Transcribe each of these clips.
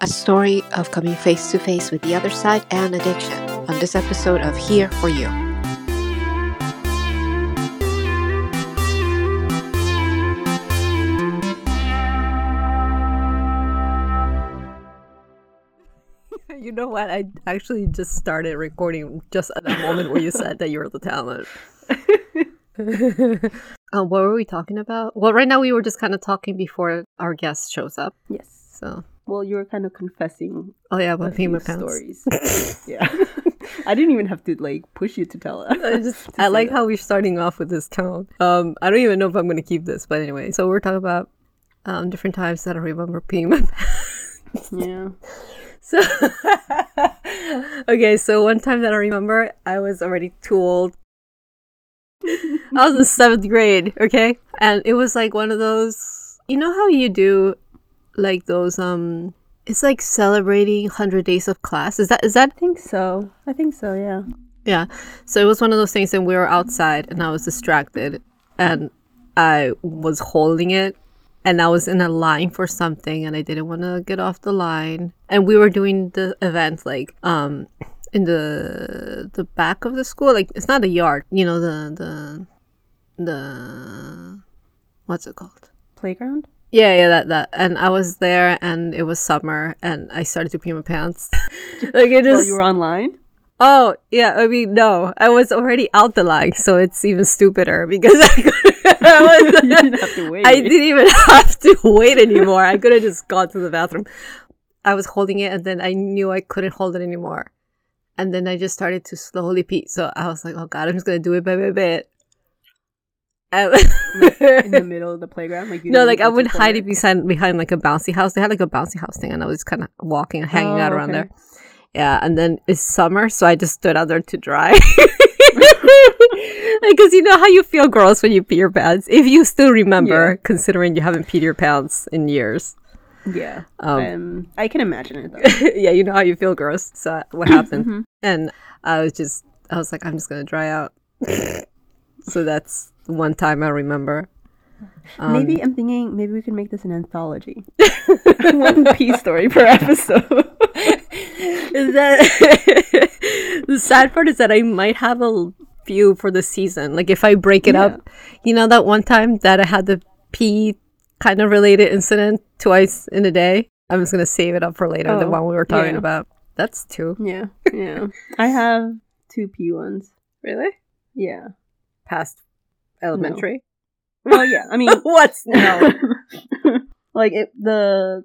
a story of coming face to face with the other side and addiction on this episode of Here for You. You know what? I actually just started recording just at the moment where you said that you were the talent. um, what were we talking about? Well, right now we were just kind of talking before our guest shows up. Yes. So, Well, you were kind of confessing oh yeah, about payment stories. yeah. I didn't even have to like push you to tell us. I just I like how we're starting off with this tone. Um, I don't even know if I'm gonna keep this, but anyway. So we're talking about um different times that I remember peeing my pants. Yeah. So okay, so one time that I remember, I was already too old. I was in seventh grade, okay, and it was like one of those. You know how you do, like those um. It's like celebrating hundred days of class. Is that is that I think so. I think so, yeah. yeah. So it was one of those things, and we were outside, and I was distracted, and I was holding it, and I was in a line for something, and I didn't want to get off the line, and we were doing the event like um in the the back of the school, like it's not a yard, you know the the the what's it called? Playground? Yeah, yeah, that that. And I was there, and it was summer, and I started to pee my pants. like it just you were online? Oh, yeah. I mean, no, I was already out the line, so it's even stupider because I, I, was, You didn't have to wait. I didn't even have to wait anymore. I could have just gone to the bathroom. I was holding it, and then I knew I couldn't hold it anymore. And then I just started to slowly pee. So I was like, oh, God, I'm just going to do it bit by bit. And in the middle of the playground? Like you no, like I would hide it behind behind like a bouncy house. They had like a bouncy house thing, and I was kind of walking, and hanging out Oh, around okay. there. Yeah, and then it's summer, so I just stood out there to dry. Because you know how you feel gross when you pee your pants. If you still remember, considering you haven't peed your pants in years. Yeah. Um, Um, I can imagine it though. yeah, you know how you feel gross. So what happened? Mhm. And I was just, I was like, I'm just gonna dry out. so that's one time I remember. Um, maybe I'm thinking maybe we can make this an anthology. One piece story per episode. is that the sad part is that I might have a few for the season. Like if I break it up, you know that one time that I had the pee kind of related incident twice in a day. I'm just gonna save it up for later. the one we were talking yeah. about. That's two. yeah. Yeah. I have two P ones. Really? Yeah. Past elementary. Well, yeah. I mean, What's no? like it, the,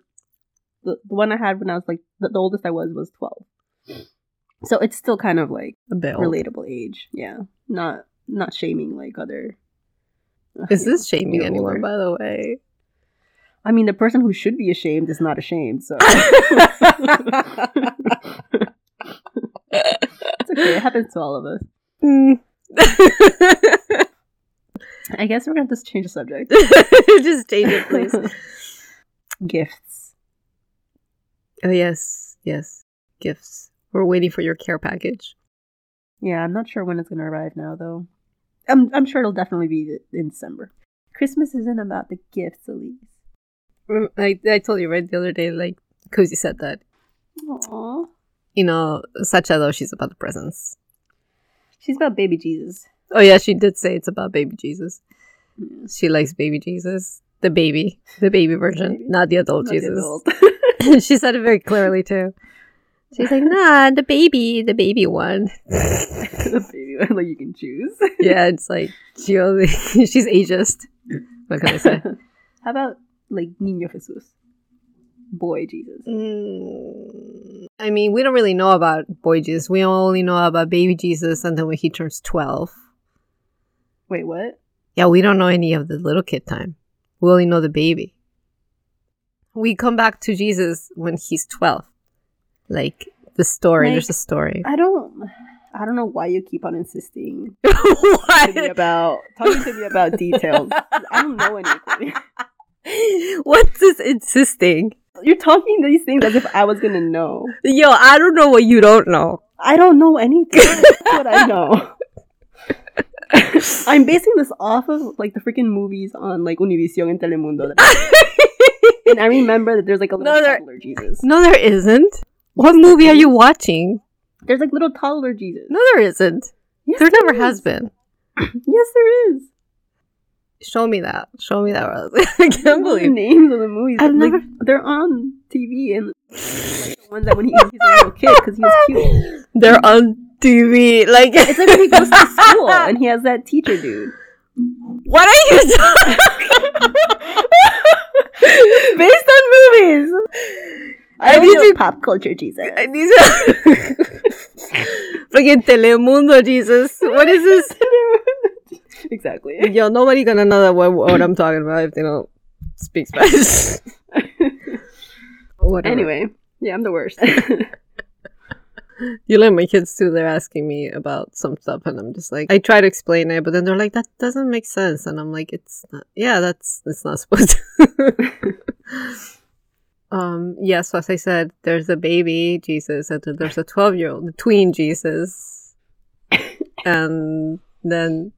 the the one I had when I was like the, the oldest I was was twelve. So it's still kind of like A bill. relatable age. Yeah. Not not shaming like other. Is this shaming anyone? older. By the way. I mean, the person who should be ashamed is not ashamed. So it's okay. It happens to all of us. Mm. I guess we're gonna have to change the subject. Just change it, please. Gifts. oh yes, yes. Gifts. We're waiting for your care package. Yeah, I'm not sure when it's gonna arrive now, though. I'm I'm sure it'll definitely be in December. Christmas isn't about the gifts, Elise. Rem- I, I told you right the other day, like, Cozy said that, Aww. you know, Sacha though, she's about the presents. She's about baby Jesus. Oh yeah, she did say it's about baby Jesus. She likes baby Jesus. The baby. The baby version, baby. not the adult Not the Jesus. adult. she said it very clearly too. She's like, nah, the baby, the baby one. the baby one, like you can choose. yeah, it's like she only she's ageist. What can I say? How about like Niño Jesus? Boy Jesus. Mm, I mean, we don't really know about boy Jesus. We only know about baby Jesus, and then when he turns twelve. Wait, what? Yeah, we don't know any of the little kid time. We only know the baby. We come back to Jesus when he's 12. Like the story, Like, there's a story. I don't. I don't know why you keep on insisting to me what? about talking to me about details. I don't know anything. What's this insisting? You're talking these things as if I was gonna know. Yo, I don't know what you don't know. I don't know anything. That's what I know. I'm basing this off of like the freaking movies on like Univision and Telemundo. and I remember that there's like a little No, there- toddler Jesus. no, there isn't. What movie are you watching? There's like little toddler Jesus. No, there isn't. Yes, there never is. has been. Yes, there is. Show me that. Show me that. I can't the believe. names of the movies. I've like, never- They're on TV and the ones that when he, he's a little kid because he was cute. They're on TV. Like It's like when he goes to school and he has that teacher dude. What are you talking? Based on movies. I, I need need to- pop culture Jesus. These are fucking Telemundo, Jesus. What is this? exactly. Yo, nobody gonna know that what, what I'm talking about if they don't speak Spanish. Whatever. anyway, yeah, I'm the worst. You let my kids too. They're asking me about some stuff, and I'm just like, I try to explain it, but then they're like, that doesn't make sense, and I'm like, it's not. Yeah, that's it's not supposed to. um. Yeah. So as I said, there's a baby Jesus, and there's a 12 year old, the tween Jesus, and then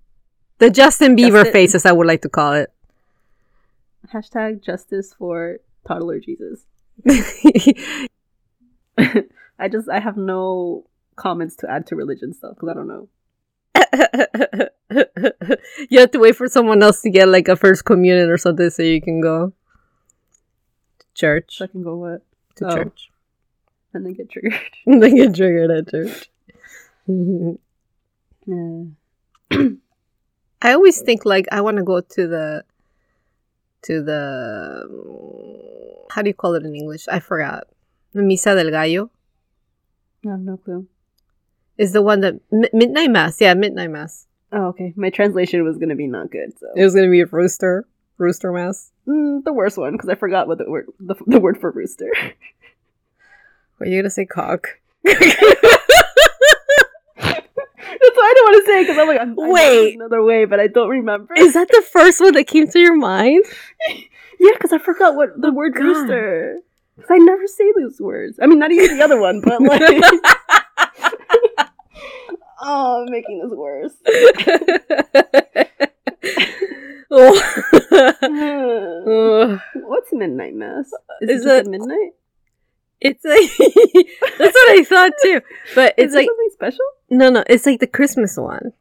the Justin Bieber Justin- faces, I would like to call it. Hashtag justice for toddler Jesus. I just I have no comments to add to religion stuff because I don't know. you have to wait for someone else to get like a first communion or something so you can go to church. So I can go what To Oh. church. and then get triggered. And then get triggered at church. Yeah. I always think like I want to go to the to the um, how do you call it in English? I forgot. The Misa del Gallo I have no clue. is the one that mi- midnight mass. Yeah, midnight mass. Oh, okay. My translation was gonna be not good, so It was gonna be a rooster rooster mass. mm, the worst one because I forgot what the word the, the word for rooster. What are you gonna say, cock? That's why I don't want to say because I'm like I'm, Wait. another way, but I don't remember. Is that the first one that came to your mind? yeah, because I forgot what the word God. rooster. I never say those words. I mean, not even the other one, but like. oh, I'm making this worse. What's midnight mass? Is Is, it it- at midnight? It's like that's what I thought too. But it's like something special? no, no, it's like the Christmas one.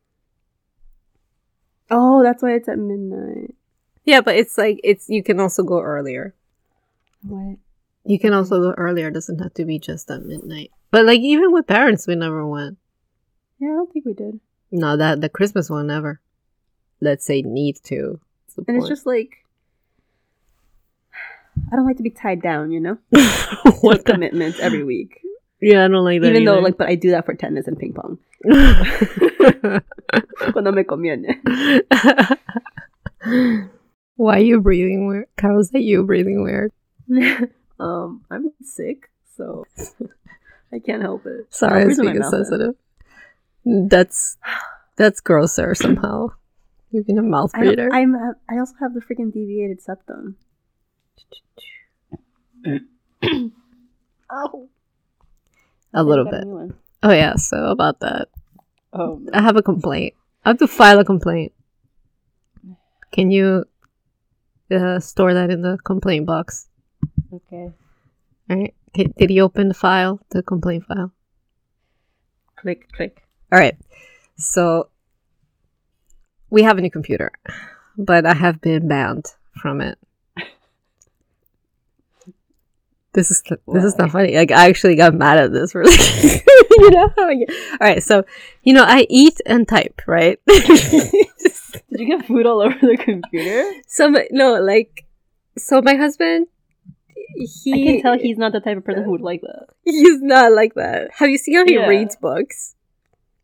Oh, that's why it's at midnight. Yeah, but it's like it's you can also go earlier. What? You can also go earlier. It doesn't have to be just at midnight. But like even with parents, we never went. Yeah, I don't think we did. No, that the Christmas one never. Let's say need to. And it's just like I don't like to be tied down, you know, what commitments every week. Yeah, I don't like that. Even though, like, but I do that for tennis and ping pong. Cuando me conviene. Why are you breathing weird? How is that you breathing weird? Um, I'm sick, so I can't help it. Sorry, I'm I'm freezing my speaking mouth in. sensitive. That's that's grosser somehow. You've been a mouth I, breather. I'm. I also have the freaking deviated septum. oh, a little bit. Oh yeah. So about that, Oh, no. I have a complaint. I have to file a complaint. Can you uh, store that in the complaint box? Okay. All right. Did you open the file, the complaint file? Click, click. All right. So we have a new computer, but I have been banned from it. This is this is not funny. Like I actually got mad at this. For you know get. All right. So you know I eat and type, right? Did you get food all over the computer? so no, like so my husband. He I can tell he's not the type of person who would like that. he's not like that. Have you seen how he Yeah. reads books?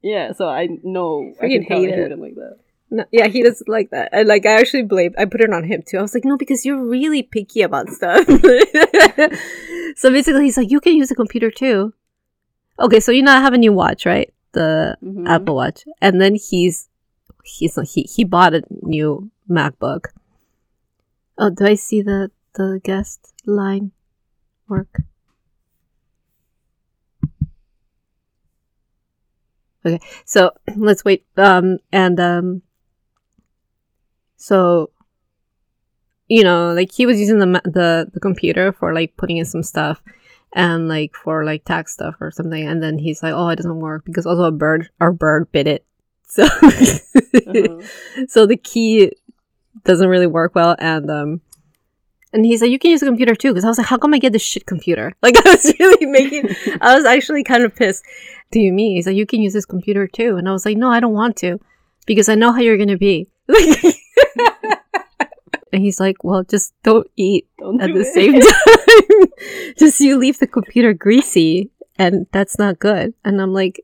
Yeah, so I know I can tell hate he it. wouldn't like that. No, yeah, he doesn't like that. And like, I actually blamed. I put it on him too. I was like, no, because you're really picky about stuff. so basically, he's like, you can use a computer too. Okay, so you know I have a new watch, right? The Mhm. Apple Watch, and then he's he's he he bought a new MacBook. Oh, do I see the the guest line work? Okay, so let's wait. Um, and um, so you know, like he was using the the the computer for like putting in some stuff and like for like tax stuff or something, and then he's like, "Oh, it doesn't work because also a bird, our bird bit it." So, Uh-huh. so the key doesn't really work well, and um, and he's like, "You can use a computer too," because I was like, "How come I get this shit computer?" Like I was really making, I was actually kind of pissed. Do you mean? He's like, "You can use this computer too," and I was like, "No, I don't want to, because I know how you're gonna be." and he's like, "Well, just don't eat Don't at do the it. same time. Just you leave the computer greasy, and that's not good. And I'm like,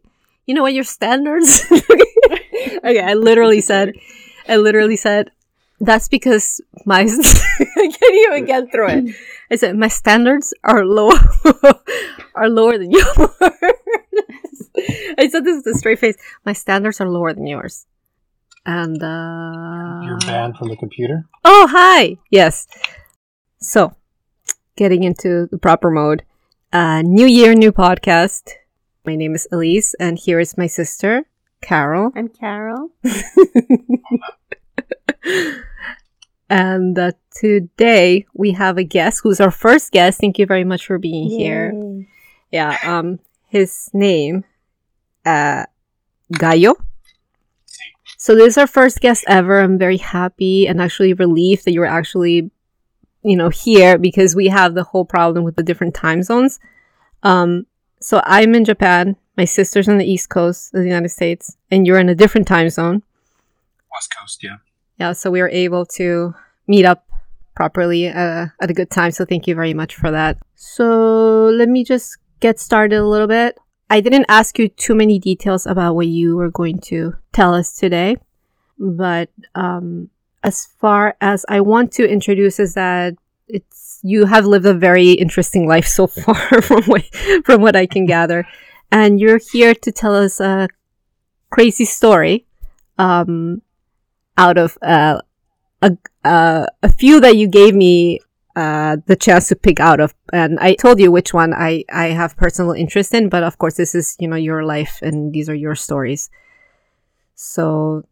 you know what, your standards. okay, I literally said, I literally said, that's because my I can't even get through it. I said my standards are low, are lower than yours. I said this with a straight face. My standards are lower than yours. And uh You're banned from the computer. Oh, hi. Yes. So, getting into the proper mode. Uh, new year, new podcast. My name is Elise, and here is my sister, Carol. I'm Carol. and uh, today we have a guest who's our first guest. Thank you very much for being here. Yeah. Um, his name, uh, Gallo. So this is our first guest ever. I'm very happy and actually relieved that you're actually, you know, here because we have the whole problem with the different time zones. Um, so I'm in Japan. My sister's on the East Coast of the United States, and you're in a different time zone. West Coast, yeah. Yeah, so we were able to meet up properly uh, at a good time. So thank you very much for that. So let me just get started a little bit. I didn't ask you too many details about what you were going to tell us today, but um, as far as I want to introduce is that it's you have lived a very interesting life so far from what from what I can gather, and you're here to tell us a crazy story. Um, out of uh, a uh, a few that you gave me uh, the chance to pick out of, and I told you which one I I have personal interest in. But of course, this is you know your life, and these are your stories. So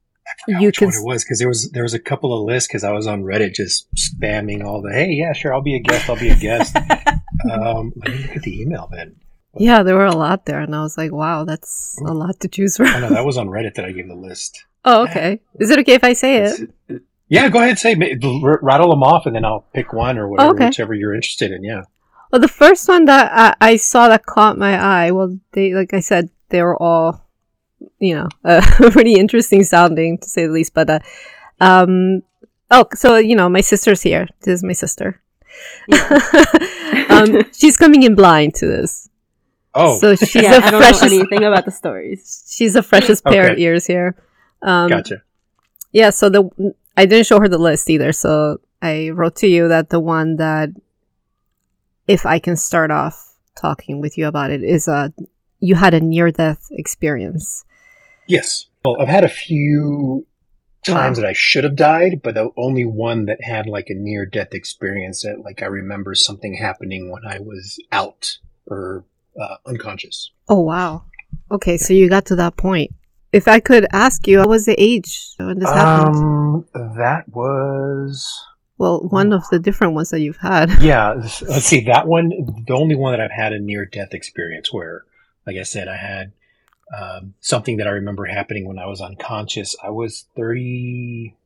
You can it was because there was there was a couple of lists because I was on Reddit just spamming all the hey yeah sure I'll be a guest I'll be a guest. um, let me look at the email then. yeah, there were a lot there, and I was like, wow, that's a lot to choose from. Oh no, that was on Reddit that I gave the list. Oh, okay. Is it okay if I say it? Yeah, go ahead, and say rattle them off, and then I'll pick one or whatever, Okay. whichever you're interested in. Yeah. Well, the first one that I, I saw that caught my eye, well, they, like I said, they were all, you know, uh, pretty interesting sounding to say the least. But, uh, um, oh, so, you know, my sister's here. This is my sister. um, she's coming in blind to this. Oh, So she's yeah, the I don't freshest, know anything about the stories. she's the freshest pair of ears here. Um, gotcha. yeah, so the I didn't show her the list either, so I wrote to you that the one that if I can start off talking with you about it is uh you had a near death experience. Yes. Well, I've had a few times Wow. that I should have died, but the only one that had like a near death experience that like I remember something happening when I was out or uh, unconscious. Oh wow. Okay, so you got to that point. If I could ask you, what was the age when this happened? Um, that was Well, one of the different ones that you've had. yeah. Let's see that one. The only one that I've had a near death experience where, like I said, I had um, something that I remember happening when I was unconscious. I was thirty.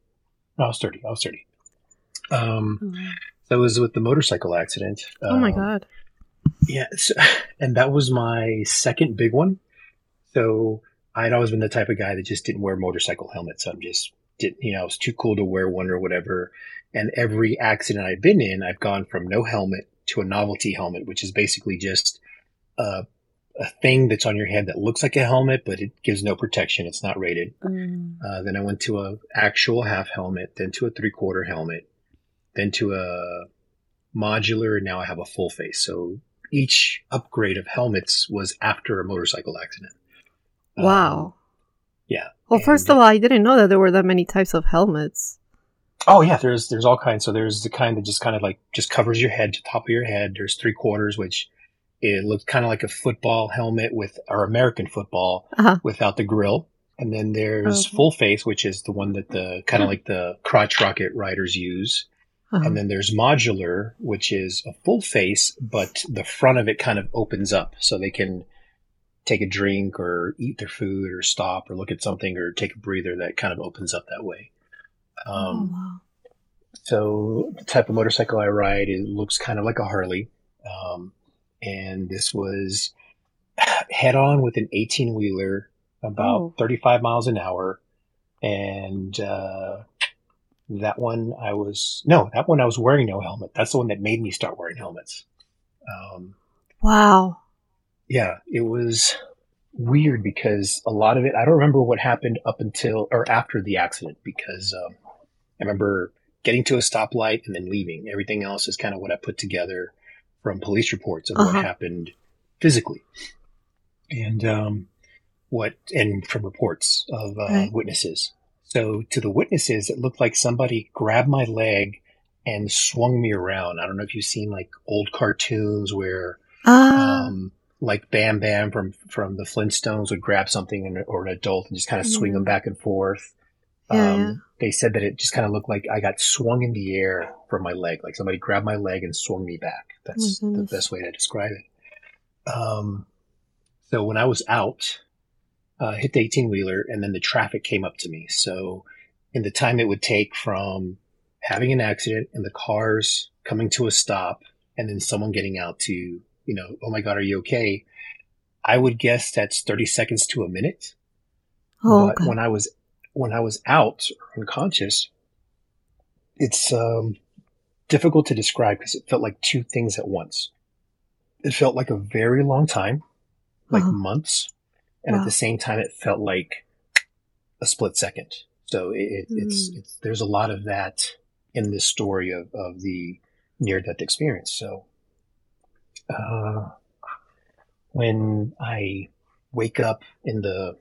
No, I was thirty. I was thirty. Um, that was with the motorcycle accident. Oh my Um, god. Yeah, so, and that was my second big one. So I'd always been the type of guy that just didn't wear motorcycle helmets. I'm just didn't, you know, I was too cool to wear one or whatever. And every accident I've been in, I've gone from no helmet to a novelty helmet, which is basically just a, a thing that's on your head that looks like a helmet, but it gives no protection. It's not rated. Mm. Uh, then I went to a actual half helmet, then to a three quarter helmet, then to a modular, and now I have a full face. So each upgrade of helmets was after a motorcycle accident. Um, Wow. yeah. Well, first of all, I didn't know that there were that many types of helmets. oh yeah, there's there's all kinds. So there's the kind that just kind of like just covers your head to top of your head. There's three quarters, which it looks kind of like a football helmet with or American football Uh-huh. without the grill. And then there's Okay. full face, which is the one that the kind of like the crotch rocket riders use. Uh-huh. And then there's modular, which is a full face, but the front of it kind of opens up so they can take a drink or eat their food or stop or look at something or take a breather that kind of opens up that way. Um, oh, wow. so the type of motorcycle I ride it looks kind of like a Harley, um, and this was head on with an 18 wheeler, about Oh. 35 miles an hour, and uh, that one I was no, that one I was wearing no helmet. That's the one that made me start wearing helmets. Um, Wow. Yeah, it was weird because a lot of it, I don't remember what happened up until or after the accident because um, I remember getting to a stoplight and then leaving. Everything else is kind of what I put together from police reports of Uh-huh. what happened physically and um, what, and from reports of uh, Right. witnesses. So to the witnesses, it looked like somebody grabbed my leg and swung me around. I don't know if you've seen like old cartoons where Ah. um, like Bamm-Bamm from from the Flintstones would grab something and, or an adult and just kind of swing them back and forth. Yeah, um, yeah. They said that it just kind of looked like I got swung in the air from my leg, like somebody grabbed my leg and swung me back. That's Oh the best way to describe it. Um, so when I was out, uh, hit the 18 wheeler and then the traffic came up to me. So in the time it would take from having an accident and the cars coming to a stop and then someone getting out to, you know, oh my God, are you okay? I would guess that's 30 seconds to a minute. oh, but okay. when I was, when I was out or unconscious, it's, um, difficult to describe because it felt like two things at once. It felt like a very long time, like Uh-huh. months. And at the same time, it felt like a split second. So it, it, it's, Mm. it's, there's a lot of that in this story of, of the near death experience. So, uh, when I wake up in the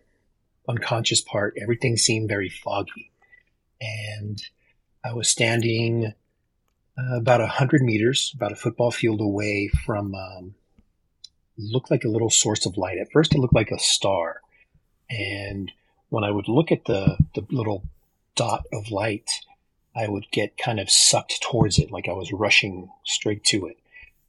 unconscious part, everything seemed very foggy. And I was standing uh, about a hundred meters, about a football field away from, um, looked like a little source of light. At first, it looked like a star. And when I would look at the, the little dot of light, I would get kind of sucked towards it, like I was rushing straight to it.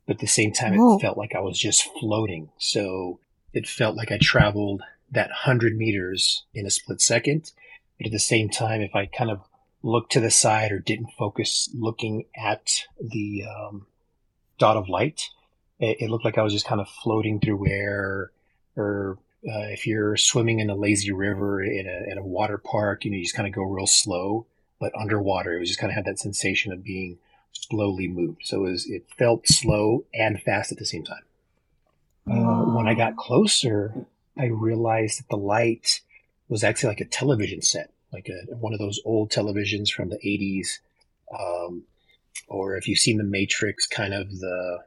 But at the same time, it felt like I was just floating. So it felt like I traveled that hundred meters in a split second. But at the same time, if I kind of looked to the side or didn't focus looking at the um, dot of light, it, it looked like I was just kind of floating through air. Or uh, if you're swimming in a lazy river in a, in a water park, you know, you just kind of go real slow. But underwater, it was just kind of had that sensation of being slowly moved. So it, was, it felt slow and fast at the same time. Uh, when I got closer, I realized that the light was actually like a television set, like a, one of those old televisions from the 80s. Um, or if you've seen The Matrix, kind of the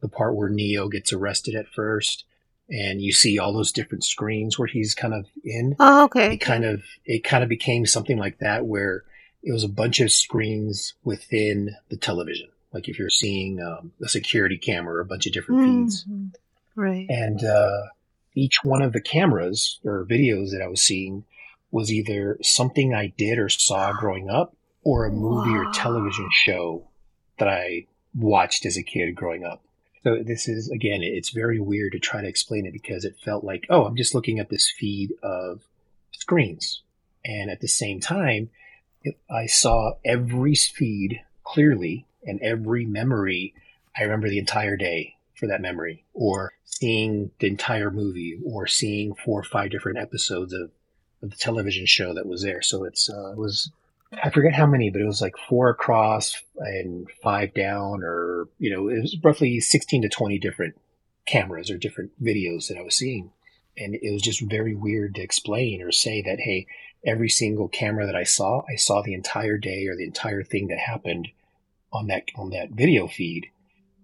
the part where Neo gets arrested at first, and you see all those different screens where he's kind of in. oh, okay. It kind of it kind of became something like that where it was a bunch of screens within the television. Like if you're seeing um, a security camera, or a bunch of different feeds Mhm. Right. and uh, each one of the cameras or videos that I was seeing was either something I did or saw growing up, or a movie Wow. or television show that I watched as a kid growing up. So this is again, it's very weird to try to explain it because it felt like, oh, I'm just looking at this feed of screens, and at the same time, I saw every feed clearly and every memory. I remember the entire day for that memory, or seeing the entire movie, or seeing four or five different episodes of, of the television show that was there. So it's uh, it was I forget how many, but it was like four across and five down, or you know, it was roughly sixteen to twenty different cameras or different videos that I was seeing, and it was just very weird to explain or say that hey, every single camera that I saw, I saw the entire day or the entire thing that happened on that on that video feed,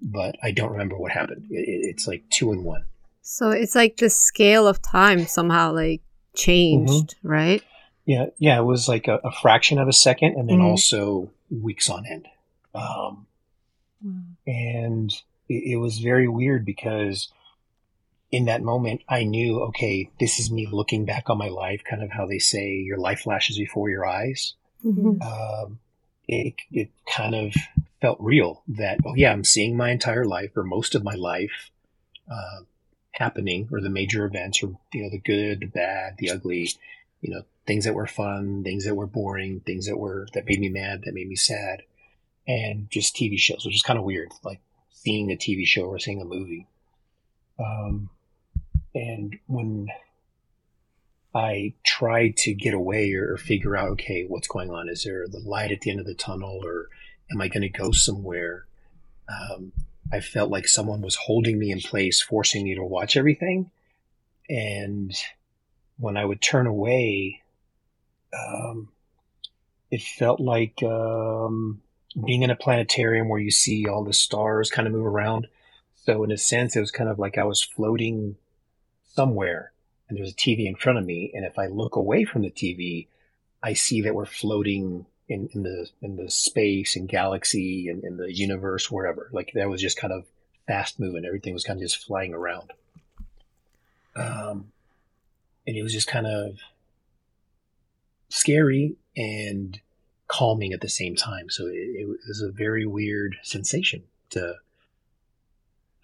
but I don't remember what happened. It, it, it's like two in one. So it's like the scale of time somehow like changed, right? Yeah, yeah, it was like a, a fraction of a second, and then Mhm. also weeks on end. Um, and it, it was very weird because in that moment I knew, okay, this is me looking back on my life, kind of how they say your life flashes before your eyes. Mhm. Um, it, it kind of felt real that, oh, yeah, I'm seeing my entire life or most of my life uh, happening, or the major events, or, you know, the good, the bad, the ugly, you know, things that were fun, things that were boring, things that were, that made me mad, that made me sad, and just TV shows, which is kind of weird, like seeing a TV show or seeing a movie. Um, and when I tried to get away or, figure out, okay, what's going on? Is there the light at the end of the tunnel or am I going to go somewhere? Um, I felt like someone was holding me in place, forcing me to watch everything. And when I would turn away, um, it felt like um, being in a planetarium where you see all the stars kind of move around. So, in a sense, it was kind of like I was floating somewhere and there's a TV in front of me, and if I look away from the TV, I see that we're floating in, in the in the space and galaxy and in the universe wherever. Like that was just kind of fast moving. Everything was kind of just flying around. Um, and it was just kind of scary and calming at the same time. So it, it was a very weird sensation to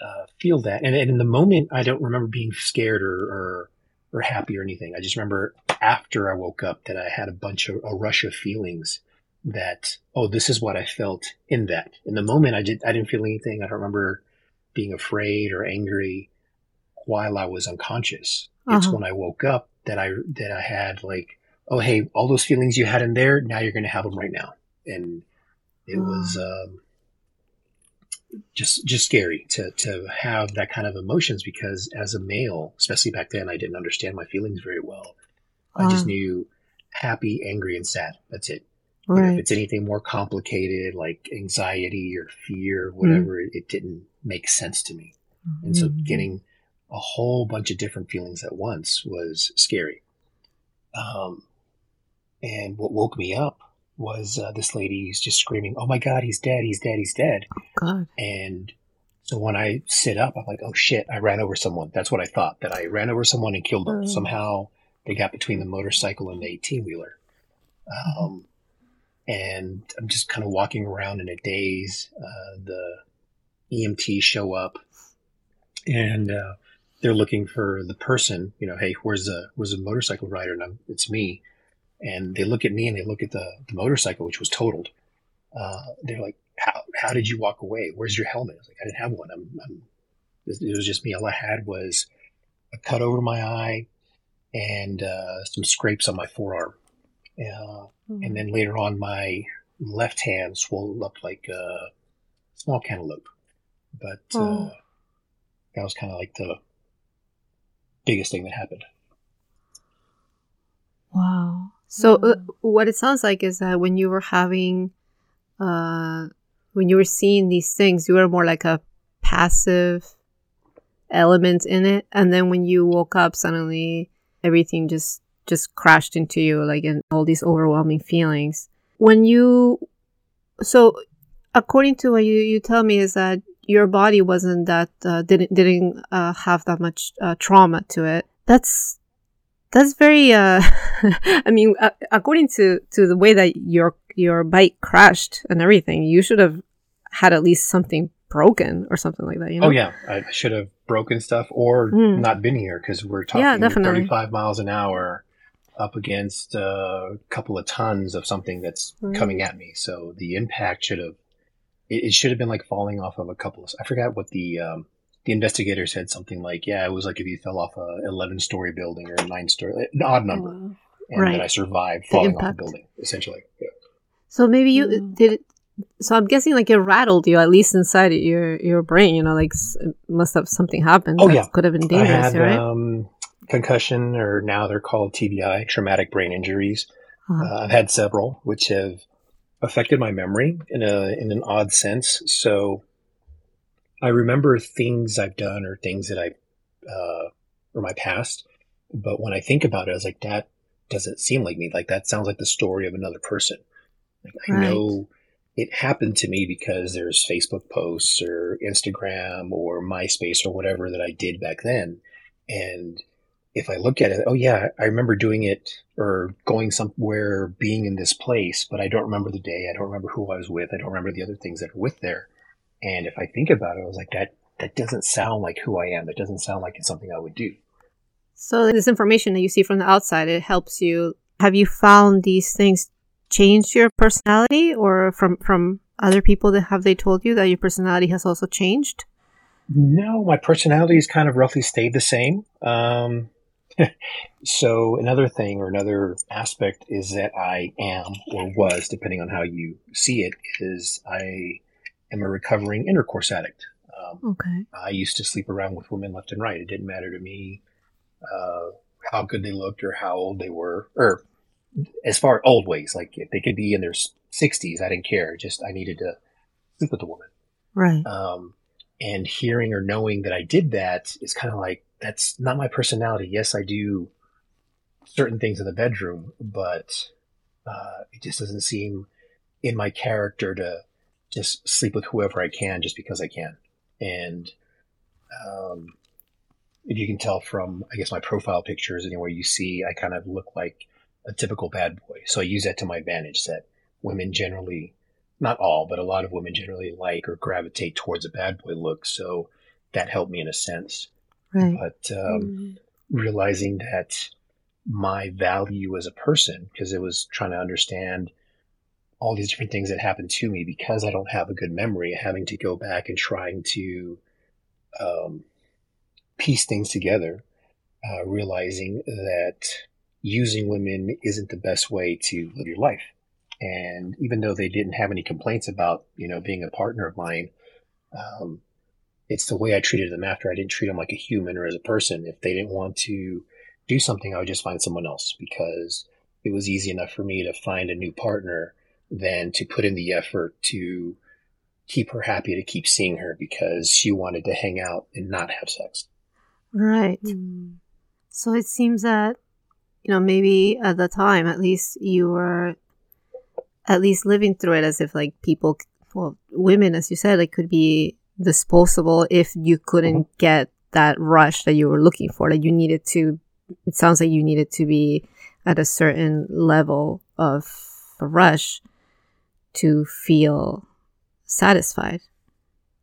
uh, feel that. And, and, in the moment, I don't remember being scared or, or or happy or anything. I just remember after I woke up that I had a bunch of a rush of feelings that oh this is what I felt in that. In the moment I did I didn't feel anything. I don't remember being afraid or angry while I was unconscious. Uh-huh. It's when I woke up that I that I had like oh hey all those feelings you had in there now you're going to have them right now. And it was um just just scary to to have that kind of emotions because as a male, especially back then, I didn't understand my feelings very well. I just knew happy, angry, and sad. That's it. Right. You know, if it's anything more complicated, like anxiety or fear, whatever, mm. it, didn't make sense to me. Mm-hmm. And so getting a whole bunch of different feelings at once was scary. Um, and what woke me up was uh, this lady's just screaming, "Oh my God, he's dead! He's dead! He's dead!" Oh God! And so when I sit up, I'm like, "Oh shit! I ran over someone." That's what I thought that I ran over someone and killed them. Oh. Somehow they got between the motorcycle and the 18 wheeler. Um, and I'm just kind of walking around in a daze. Uh, the EMT show up, and uh, they're looking for the person. You know, hey, where's the where's the motorcycle rider? And I'm, it's me and they look at me and they look at the, the motorcycle, which was totaled. Uh, they're like, how, how did you walk away? Where's your helmet? I was like, I didn't have one. I'm, I'm, it was just me. All I had was a cut over my eye and uh, some scrapes on my forearm. Uh, mm-hmm. And then later on, my left hand swelled up like a small cantaloupe. But oh. that was kind of like the biggest thing that happened. Wow. So uh, what it sounds like is that when you were having, uh, when you were seeing these things, you were more like a passive element in it, and then when you woke up, suddenly everything just just crashed into you, like in all these overwhelming feelings. When you, so according to what you you tell me, is that your body wasn't that uh, didn't didn't uh, have that much uh, trauma to it. That's that's very uh i mean uh, according to to the way that your your bike crashed and everything you should have had at least something broken or something like that you know oh yeah i should have broken stuff or mm. not been here because we're talking yeah, 35 miles an hour up against a couple of tons of something that's mm. coming at me so the impact should have it, it, should have been like falling off of a couple of i forgot what the um, the investigator said something like, "Yeah, it was like if you fell off a eleven story building or a nine story, an odd number, oh, and right. that I survived falling off the building, essentially." Yeah. So maybe you mm. did. It, so I'm guessing like it rattled you at least inside your your brain. You know, like must have something happened. Oh yeah, could have been dangerous, had, right? Um, concussion, or now they're called TBI, traumatic brain injuries. Uh-huh. Uh, I've had several, which have affected my memory in a in an odd sense. So I remember things I've done or things that I, uh, or my past. But when I think about it, I was like, that doesn't seem like me. Like that sounds like the story of another person. Like I know it happened to me because there's Facebook posts or Instagram or MySpace or whatever that I did back then. And if I look at it, oh yeah, I remember doing it or going somewhere, being in this place, but I don't remember the day. I don't remember who I was with. I don't remember the other things that are with there. And if I think about it, I was like, that, that doesn't sound like who I am. That doesn't sound like it's something I would do. So this information that you see from the outside, it helps you. Have you found these things change your personality or from, from other people that have they told you that your personality has also changed? No, my personality has kind of roughly stayed the same. Um, so another thing or another aspect is that I am or was, depending on how you see it, is I am a recovering intercourse addict. Um, okay. I used to sleep around with women left and right. It didn't matter to me uh, how good they looked or how old they were, or as far old ways, like if they could be in their 60s, I didn't care. Just I needed to sleep with a woman. Right. Um, and hearing or knowing that I did that is kind of like that's not my personality. Yes, I do certain things in the bedroom, but uh, it just doesn't seem in my character to just sleep with whoever I can just because I can. And um, if you can tell from, I guess, my profile pictures, anyway, you see I kind of look like a typical bad boy. So I use that to my advantage that women generally, not all, but a lot of women generally like or gravitate towards a bad boy look. So that helped me in a sense. Right. But um, mm. realizing that my value as a person, because it was trying to understand all these different things that happened to me because I don't have a good memory, having to go back and trying to um, piece things together, uh, realizing that using women isn't the best way to live your life. And even though they didn't have any complaints about, you know, being a partner of mine, um, it's the way I treated them after. I didn't treat them like a human or as a person. If they didn't want to do something, I would just find someone else because it was easy enough for me to find a new partner than to put in the effort to keep her happy, to keep seeing her because she wanted to hang out and not have sex. Right. Mm. So it seems that, you know, maybe at the time, at least you were at least living through it as if like people, well, women, as you said, like could be disposable if you couldn't mm-hmm. get that rush that you were looking for. That you needed to, it sounds like you needed to be at a certain level of a rush to feel satisfied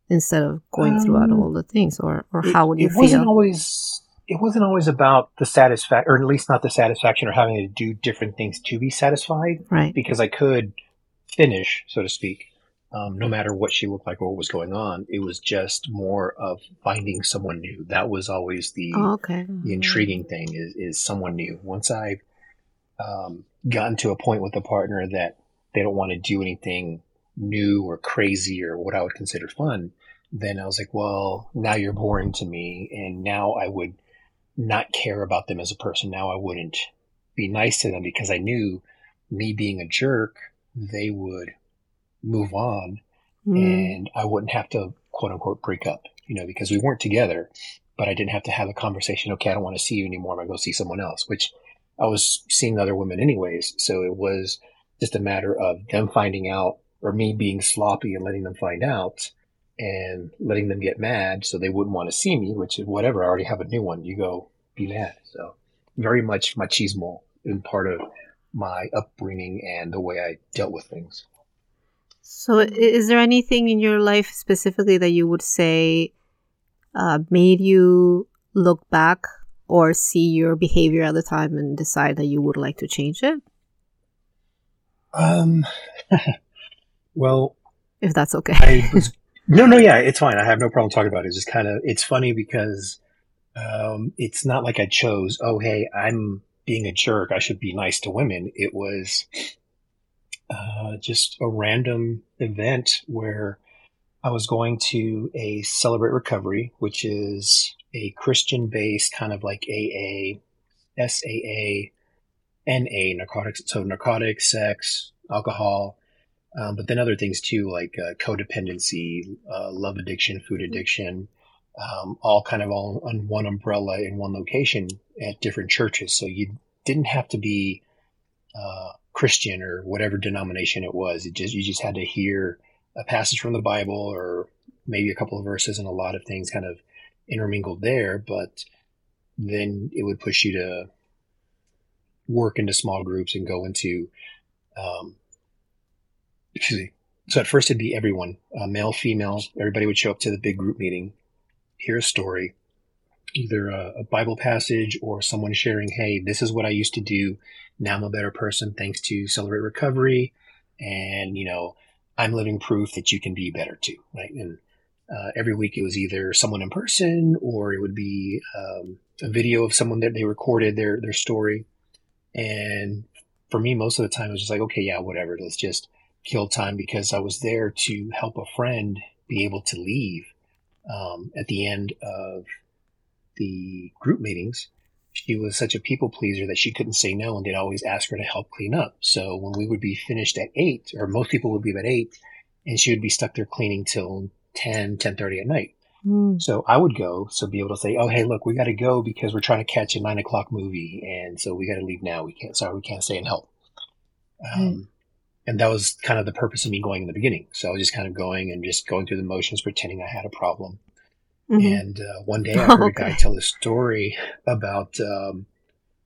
instead of going um, throughout all the things or or it, how would you it feel? wasn't always it wasn't always about the satisfaction or at least not the satisfaction or having to do different things to be satisfied right. because i could finish so to speak um, no matter what she looked like or what was going on. It was just more of finding someone new. That was always the oh, okay. the intriguing thing is, is someone new. Once i've um, gotten to a point with a partner that they don't want to do anything new or crazy or what I would consider fun, then I was like, well, now you're boring to me. And now I would not care about them as a person. Now I wouldn't be nice to them because I knew me being a jerk, they would move on mm. and I wouldn't have to quote unquote break up, you know, because we weren't together, but I didn't have to have a conversation. Okay. I don't want to see you anymore. I'm going to go see someone else, which I was seeing other women anyways. So it was just a matter of them finding out or me being sloppy and letting them find out and letting them get mad so they wouldn't want to see me, which is whatever. I already have a new one. You go be mad. So very much machismo in part of my upbringing and the way I dealt with things. So, is there anything in your life specifically that you would say uh, made you look back or see your behavior at the time and decide that you would like to change it? Um, Well, if that's okay. I was, no, no, yeah, it's fine. I have no problem talking about it. It's just kind of, it's funny because um, it's not like I chose, oh, hey, I'm being a jerk. I should be nice to women. It was uh, just a random event where I was going to a Celebrate Recovery, which is a Christian based kind of like AA, SAA, NA, narcotics. So narcotics, sex, alcohol, um, but then other things too, like uh, codependency, uh, love addiction, food mm-hmm. addiction, um, all kind of all on one umbrella in one location at different churches. So you didn't have to be uh, Christian or whatever denomination it was. It just you just had to hear a passage from the Bible or maybe a couple of verses and a lot of things kind of intermingled there. But then it would push you to work into small groups and go into, um, excuse me. So at first it'd be everyone, uh, male, female, everybody would show up to the big group meeting, hear a story, either a, a Bible passage or someone sharing, Hey, this is what I used to do. Now I'm a better person thanks to Celebrate Recovery. And, you know, I'm living proof that you can be better too. Right. And, uh, every week it was either someone in person or it would be um, a video of someone that they recorded their their story. And for me, most of the time it was just like, okay, yeah, whatever. Let's just kill time because I was there to help a friend be able to leave um, at the end of the group meetings. She was such a people pleaser that she couldn't say no and they'd always ask her to help clean up. So when we would be finished at eight, or most people would be at eight, and she would be stuck there cleaning till 10, 10.30 at night. Mm. So I would go, so be able to say, "Oh, hey, look, we got to go because we're trying to catch a nine o'clock movie, and so we got to leave now. We can't. Sorry, we can't stay and help." Um, And that was kind of the purpose of me going in the beginning. So I was just kind of going and just going through the motions, pretending I had a problem. Mhm. And uh, one day I heard a guy tell a story about, um,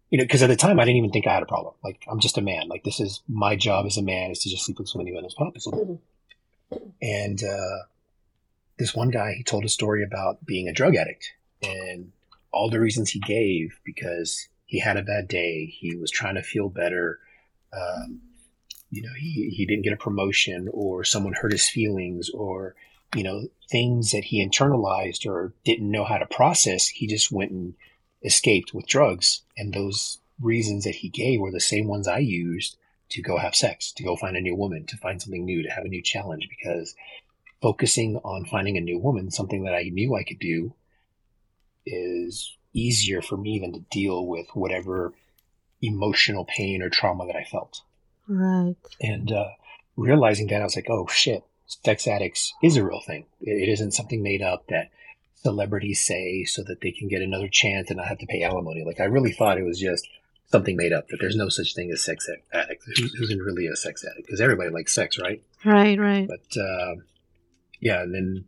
you know, because at the time I didn't even think I had a problem. Like I'm just a man. Like this is my job as a man is to just sleep with as many men as possible. And uh, this one guy, he told a story about being a drug addict and all the reasons he gave because he had a bad day. He was trying to feel better. Um, you know, he, he didn't get a promotion or someone hurt his feelings or, you know, things that he internalized or didn't know how to process. He just went and escaped with drugs. And those reasons that he gave were the same ones I used to go have sex, to go find a new woman, to find something new, to have a new challenge because focusing on finding a new woman, something that I knew I could do, is easier for me than to deal with whatever emotional pain or trauma that I felt. Right. And uh, realizing that, I was like, oh shit, sex addicts is a real thing. It, isn't something made up that celebrities say so that they can get another chance and not have to pay alimony. Like, I really thought it was just something made up, that there's no such thing as sex addict. Who's, who's really a sex addict? Because everybody likes sex, right? Right. Right. But uh, yeah, and then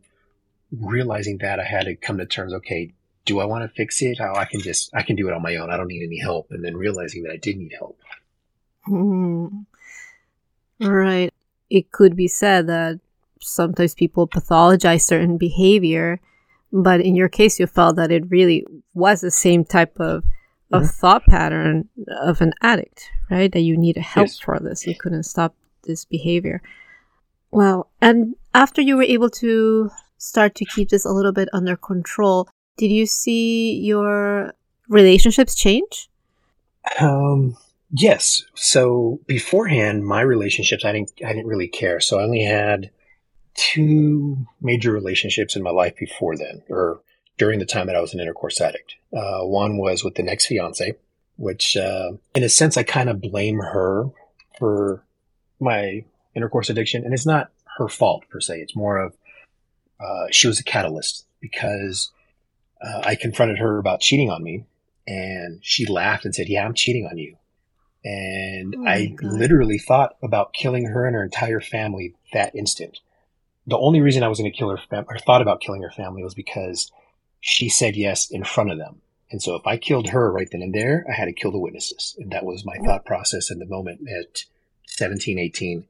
realizing that I had to come to terms. Okay, do I want to fix it? How I can just I can do it on my own. I don't need any help. And then realizing that I did need help. Mm. Right. It could be said that sometimes people pathologize certain behavior, but in your case, you felt that it really was the same type of of Mhm. thought pattern of an addict, right? That you needed help Yes. for this. You couldn't stop this behavior. Wow. And after you were able to start to keep this a little bit under control, did you see your relationships change? Um, yes. So beforehand, my relationships, I didn't, I didn't really care. So I only had two major relationships in my life before then, or during the time that I was an intercourse addict. Uh, one was with the next fiance, which, uh, in a sense, I kind of blame her for my intercourse addiction. And it's not her fault per se. It's more of, uh, she was a catalyst because, uh, I confronted her about cheating on me and she laughed and said, "Yeah, I'm cheating on you." And Oh I God. literally thought about killing her and her entire family that instant. The only reason I was going to kill her fam- or thought about killing her family was because she said yes in front of them. And so if I killed her right then and there, I had to kill the witnesses. And that was my thought process in the moment at 17, 18.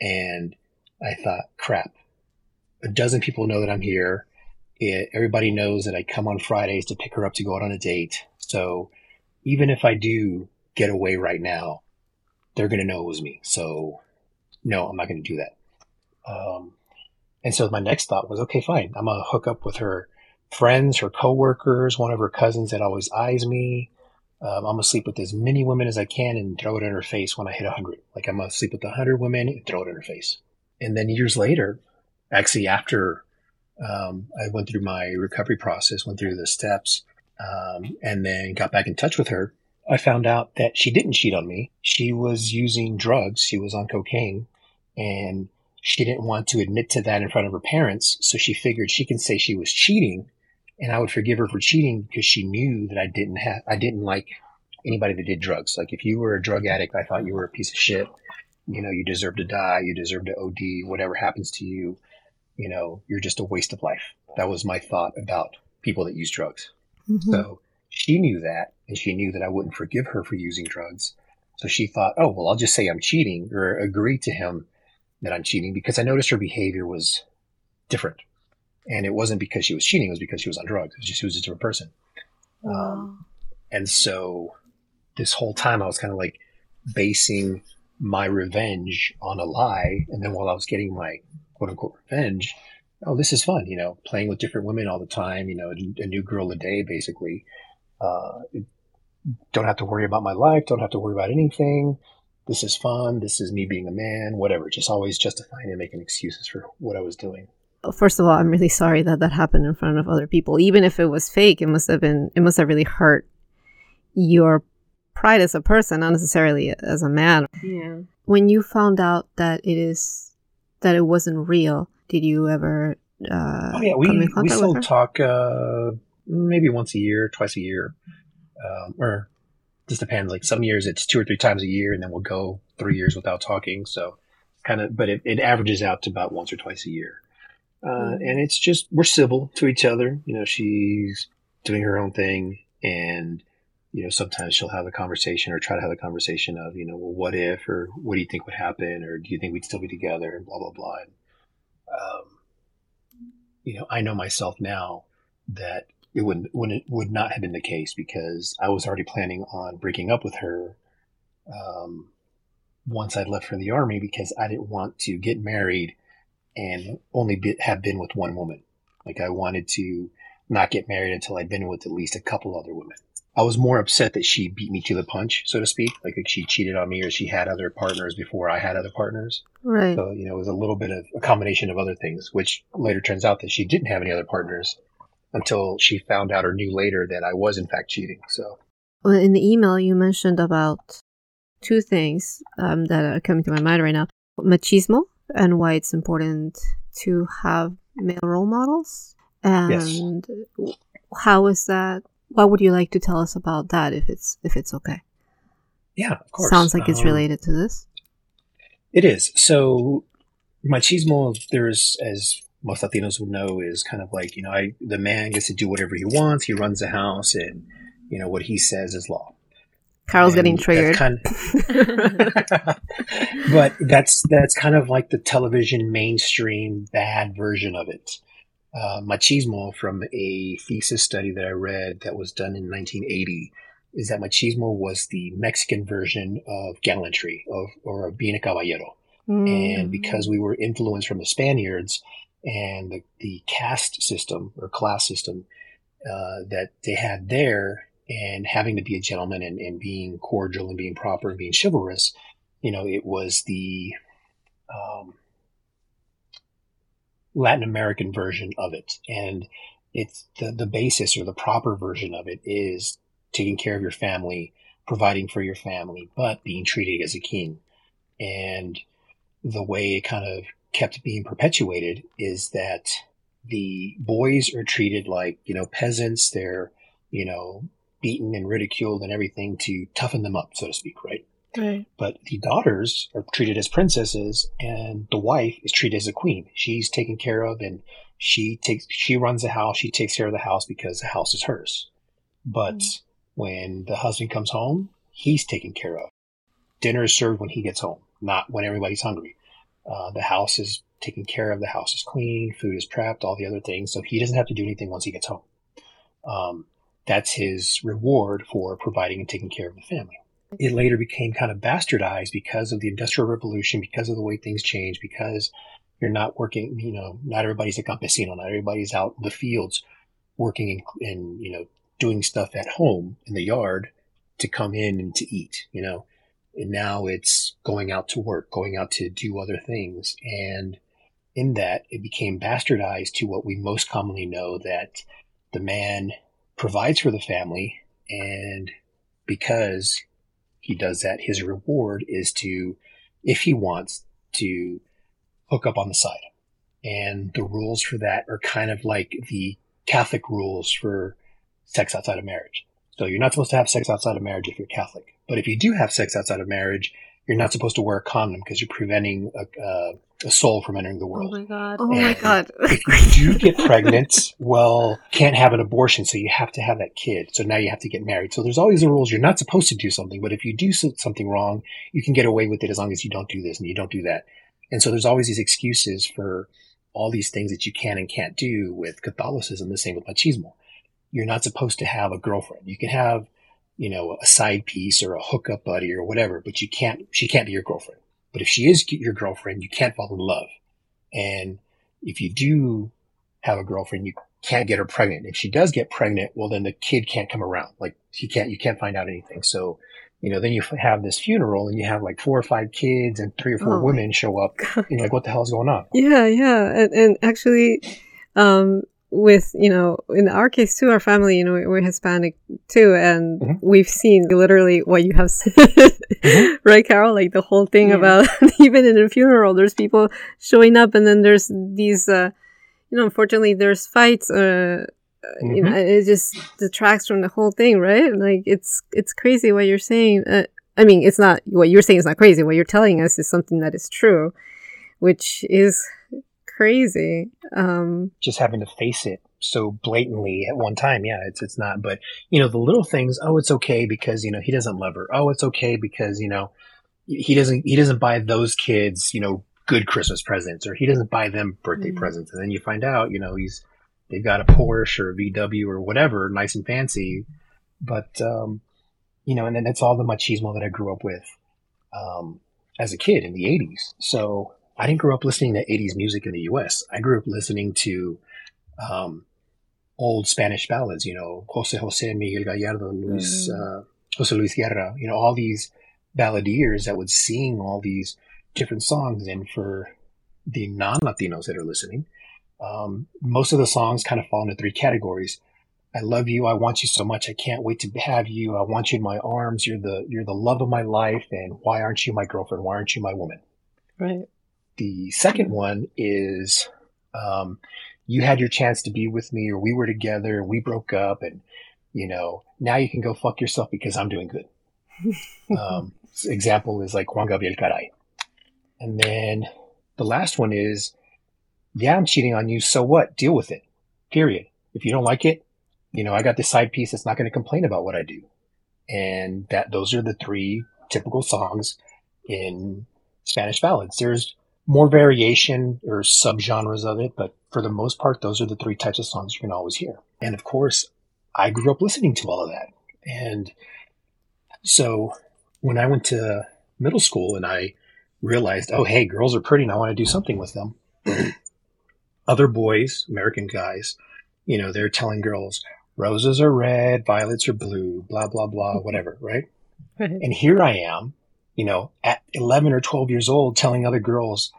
And I thought, crap, a dozen people know that I'm here. It, everybody knows that I come on Fridays to pick her up to go out on a date. So even if I do get away right now, they're going to know it was me. So no, I'm not going to do that. Um, and so my next thought was, okay, fine. I'm going to hook up with her friends, her coworkers, one of her cousins that always eyes me. Um, I'm to sleep with as many women as I can and throw it in her face when I hit 100. Like I'm to sleep with 100 women and throw it in her face. And then years later, actually after um, I went through my recovery process, went through the steps, um, and then got back in touch with her. I found out that she didn't cheat on me. She was using drugs. She was on cocaine and she didn't want to admit to that in front of her parents. So she figured she can say she was cheating and I would forgive her for cheating because she knew that I didn't have, I didn't like anybody that did drugs. Like if you were a drug addict, I thought you were a piece of shit. You know, you deserve to die. You deserve to OD. Whatever happens to you, you know, you're just a waste of life. That was my thought about people that use drugs. Mhm. So she knew that, and she knew that I wouldn't forgive her for using drugs. So she thought, oh, well, I'll just say I'm cheating or agree to him that I'm cheating because I noticed her behavior was different. And it wasn't because she was cheating, it was because she was on drugs. Was just, she was a different person. Um, and so this whole time I was kind of like basing my revenge on a lie. And then while I was getting my quote unquote revenge, oh, this is fun, you know, playing with different women all the time, you know, a, new girl a day, basically. Uh, don't have to worry about my life, don't have to worry about anything. This is fun. This is me being a man, whatever. Just always justifying and making excuses for what I was doing. First of all, I'm really sorry that that happened in front of other people. Even if it was fake, it must have been, it must have really hurt your pride as a person, not necessarily as a man. Yeah. When you found out that it is, that it wasn't real, did you ever uh, oh yeah, we we still talk uh, maybe once a year, twice a year, um, or just depends. Like some years it's two or three times a year, and then we'll go three years without talking. So kind of, but it, it averages out to about once or twice a year. Uh, mm-hmm. And it's just we're civil to each other. You know, she's doing her own thing, and you know sometimes she'll have a conversation or try to have a conversation of you know well what if or what do you think would happen or do you think we'd still be together and blah blah blah. And, um, you know, I know myself now that it wouldn't, when it would not have been the case because I was already planning on breaking up with her um, once I'd left for the army because I didn't want to get married and only be, have been with one woman. Like I wanted to not get married until I'd been with at least a couple other women. I was more upset that she beat me to the punch, so to speak. Like, like she cheated on me or she had other partners before I had other partners. Right. So, you know, it was a little bit of a combination of other things, which later turns out that she didn't have any other partners until she found out or knew later that I was in fact cheating. So, well, in the email, you mentioned about two things um, that are coming to my mind right now machismo and why it's important to have male role models. And yes. how is that what would you like to tell us about that if it's if it's okay? Yeah, of course. Sounds like it's um, related to this. It is. So machismo, there's as most Latinos would know, is kind of like you know, I the man gets to do whatever he wants. He runs the house, and you know what he says is law. Carol's getting triggered. Kind of, but that's that's kind of like the television mainstream bad version of it uh, machismo from a thesis study that I read that was done in 1980 is that machismo was the Mexican version of gallantry of or of being a caballero. Mm. And because we were influenced from the Spaniards and the, the caste system or class system uh, that they had there, and having to be a gentleman and, and being cordial and being proper and being chivalrous, you know, it was the um, Latin American version of it. And it's the, the basis or the proper version of it is taking care of your family, providing for your family, but being treated as a king. And the way it kind of kept being perpetuated is that the boys are treated like, you know, peasants. They're, you know, beaten and ridiculed and everything to toughen them up, so to speak, right? Right. But the daughters are treated as princesses, and the wife is treated as a queen. She's taken care of, and she takes she runs the house. She takes care of the house because the house is hers. But mm. when the husband comes home, he's taken care of. Dinner is served when he gets home, not when everybody's hungry. Uh, the house is taken care of. The house is clean. Food is prepped. All the other things. So he doesn't have to do anything once he gets home. Um, that's his reward for providing and taking care of the family it later became kind of bastardized because of the industrial revolution, because of the way things changed, because you're not working, you know, not everybody's a campesino, not everybody's out in the fields working and, you know, doing stuff at home in the yard to come in and to eat, you know. And now it's going out to work, going out to do other things. And in that, it became bastardized to what we most commonly know that the man provides for the family and because he does that, his reward is to, if he wants, to hook up on the side. And the rules for that are kind of like the Catholic rules for sex outside of marriage. So you're not supposed to have sex outside of marriage if you're Catholic. But if you do have sex outside of marriage, you're not supposed to wear a condom because you're preventing a, a a soul from entering the oh world. Oh my god. Oh my god. if you do get pregnant, well, can't have an abortion, so you have to have that kid. So now you have to get married. So there's always the rules. You're not supposed to do something, but if you do something wrong, you can get away with it as long as you don't do this and you don't do that. And so there's always these excuses for all these things that you can and can't do with Catholicism. The same with machismo. You're not supposed to have a girlfriend. You can have, you know, a side piece or a hookup buddy or whatever, but you can't, she can't be your girlfriend. But if she is your girlfriend, you can't fall in love. And if you do have a girlfriend, you can't get her pregnant. If she does get pregnant, well, then the kid can't come around. Like he can't, you can't find out anything. So, you know, then you have this funeral and you have like four or five kids and three or four Oh women show up. And you're like, what the hell's going on? Yeah, yeah, and, and actually, um, with you know, in our case too, our family, you know, we're Hispanic too, and Mhm. we've seen literally what you have said, Mhm. right, Carol? Like the whole thing Yeah. about even in a funeral, there's people showing up, and then there's these, uh, you know, unfortunately, there's fights. Uh, You know, it just detracts from the whole thing, right? Like it's it's crazy what you're saying. Uh, I mean, it's not what you're saying is not crazy. What you're telling us is something that is true, which is crazy. Um, just having to face it so blatantly at one time. Yeah, it's it's not. But you know, the little things. Oh, it's okay because you know he doesn't love her. Oh, it's okay because you know he doesn't he doesn't buy those kids you know good Christmas presents or he doesn't buy them birthday Mhm. presents. And then you find out you know he's they've got a Porsche or a VW or whatever, nice and fancy. But um, you know, and then that's all the machismo that I grew up with um, as a kid in the '80s. So I didn't grow up listening to 80s music in the US. I grew up listening to um, old Spanish ballads, you know, Jose Jose, Miguel Gallardo, Luis, uh, Jose Luis Guerra, you know, all these balladeers that would sing all these different songs. And for the non Latinos that are listening, um, most of the songs kind of fall into three categories. I love you. I want you so much. I can't wait to have you. I want you in my arms. You're the, you're the love of my life. And why aren't you my girlfriend? Why aren't you my woman? right. The second one is um, you had your chance to be with me, or we were together, and we broke up, and you know now you can go fuck yourself because I'm doing good. um, example is like Juan Gabriel Caray, and then the last one is yeah, I'm cheating on you. So what? Deal with it. Period. If you don't like it, you know I got this side piece that's not going to complain about what I do, and that those are the three typical songs in Spanish ballads. There's more variation or subgenres of it, but for the most part, those are the three types of songs you can always hear. And of course, I grew up listening to all of that. And so when I went to middle school and I realized, oh, hey, girls are pretty and I want to do something with them, other boys, American guys, you know, they're telling girls, roses are red, violets are blue, blah, blah, blah, mm-hmm. whatever, right? Right. And here I am, you know, at 11 or 12 years old telling other girls,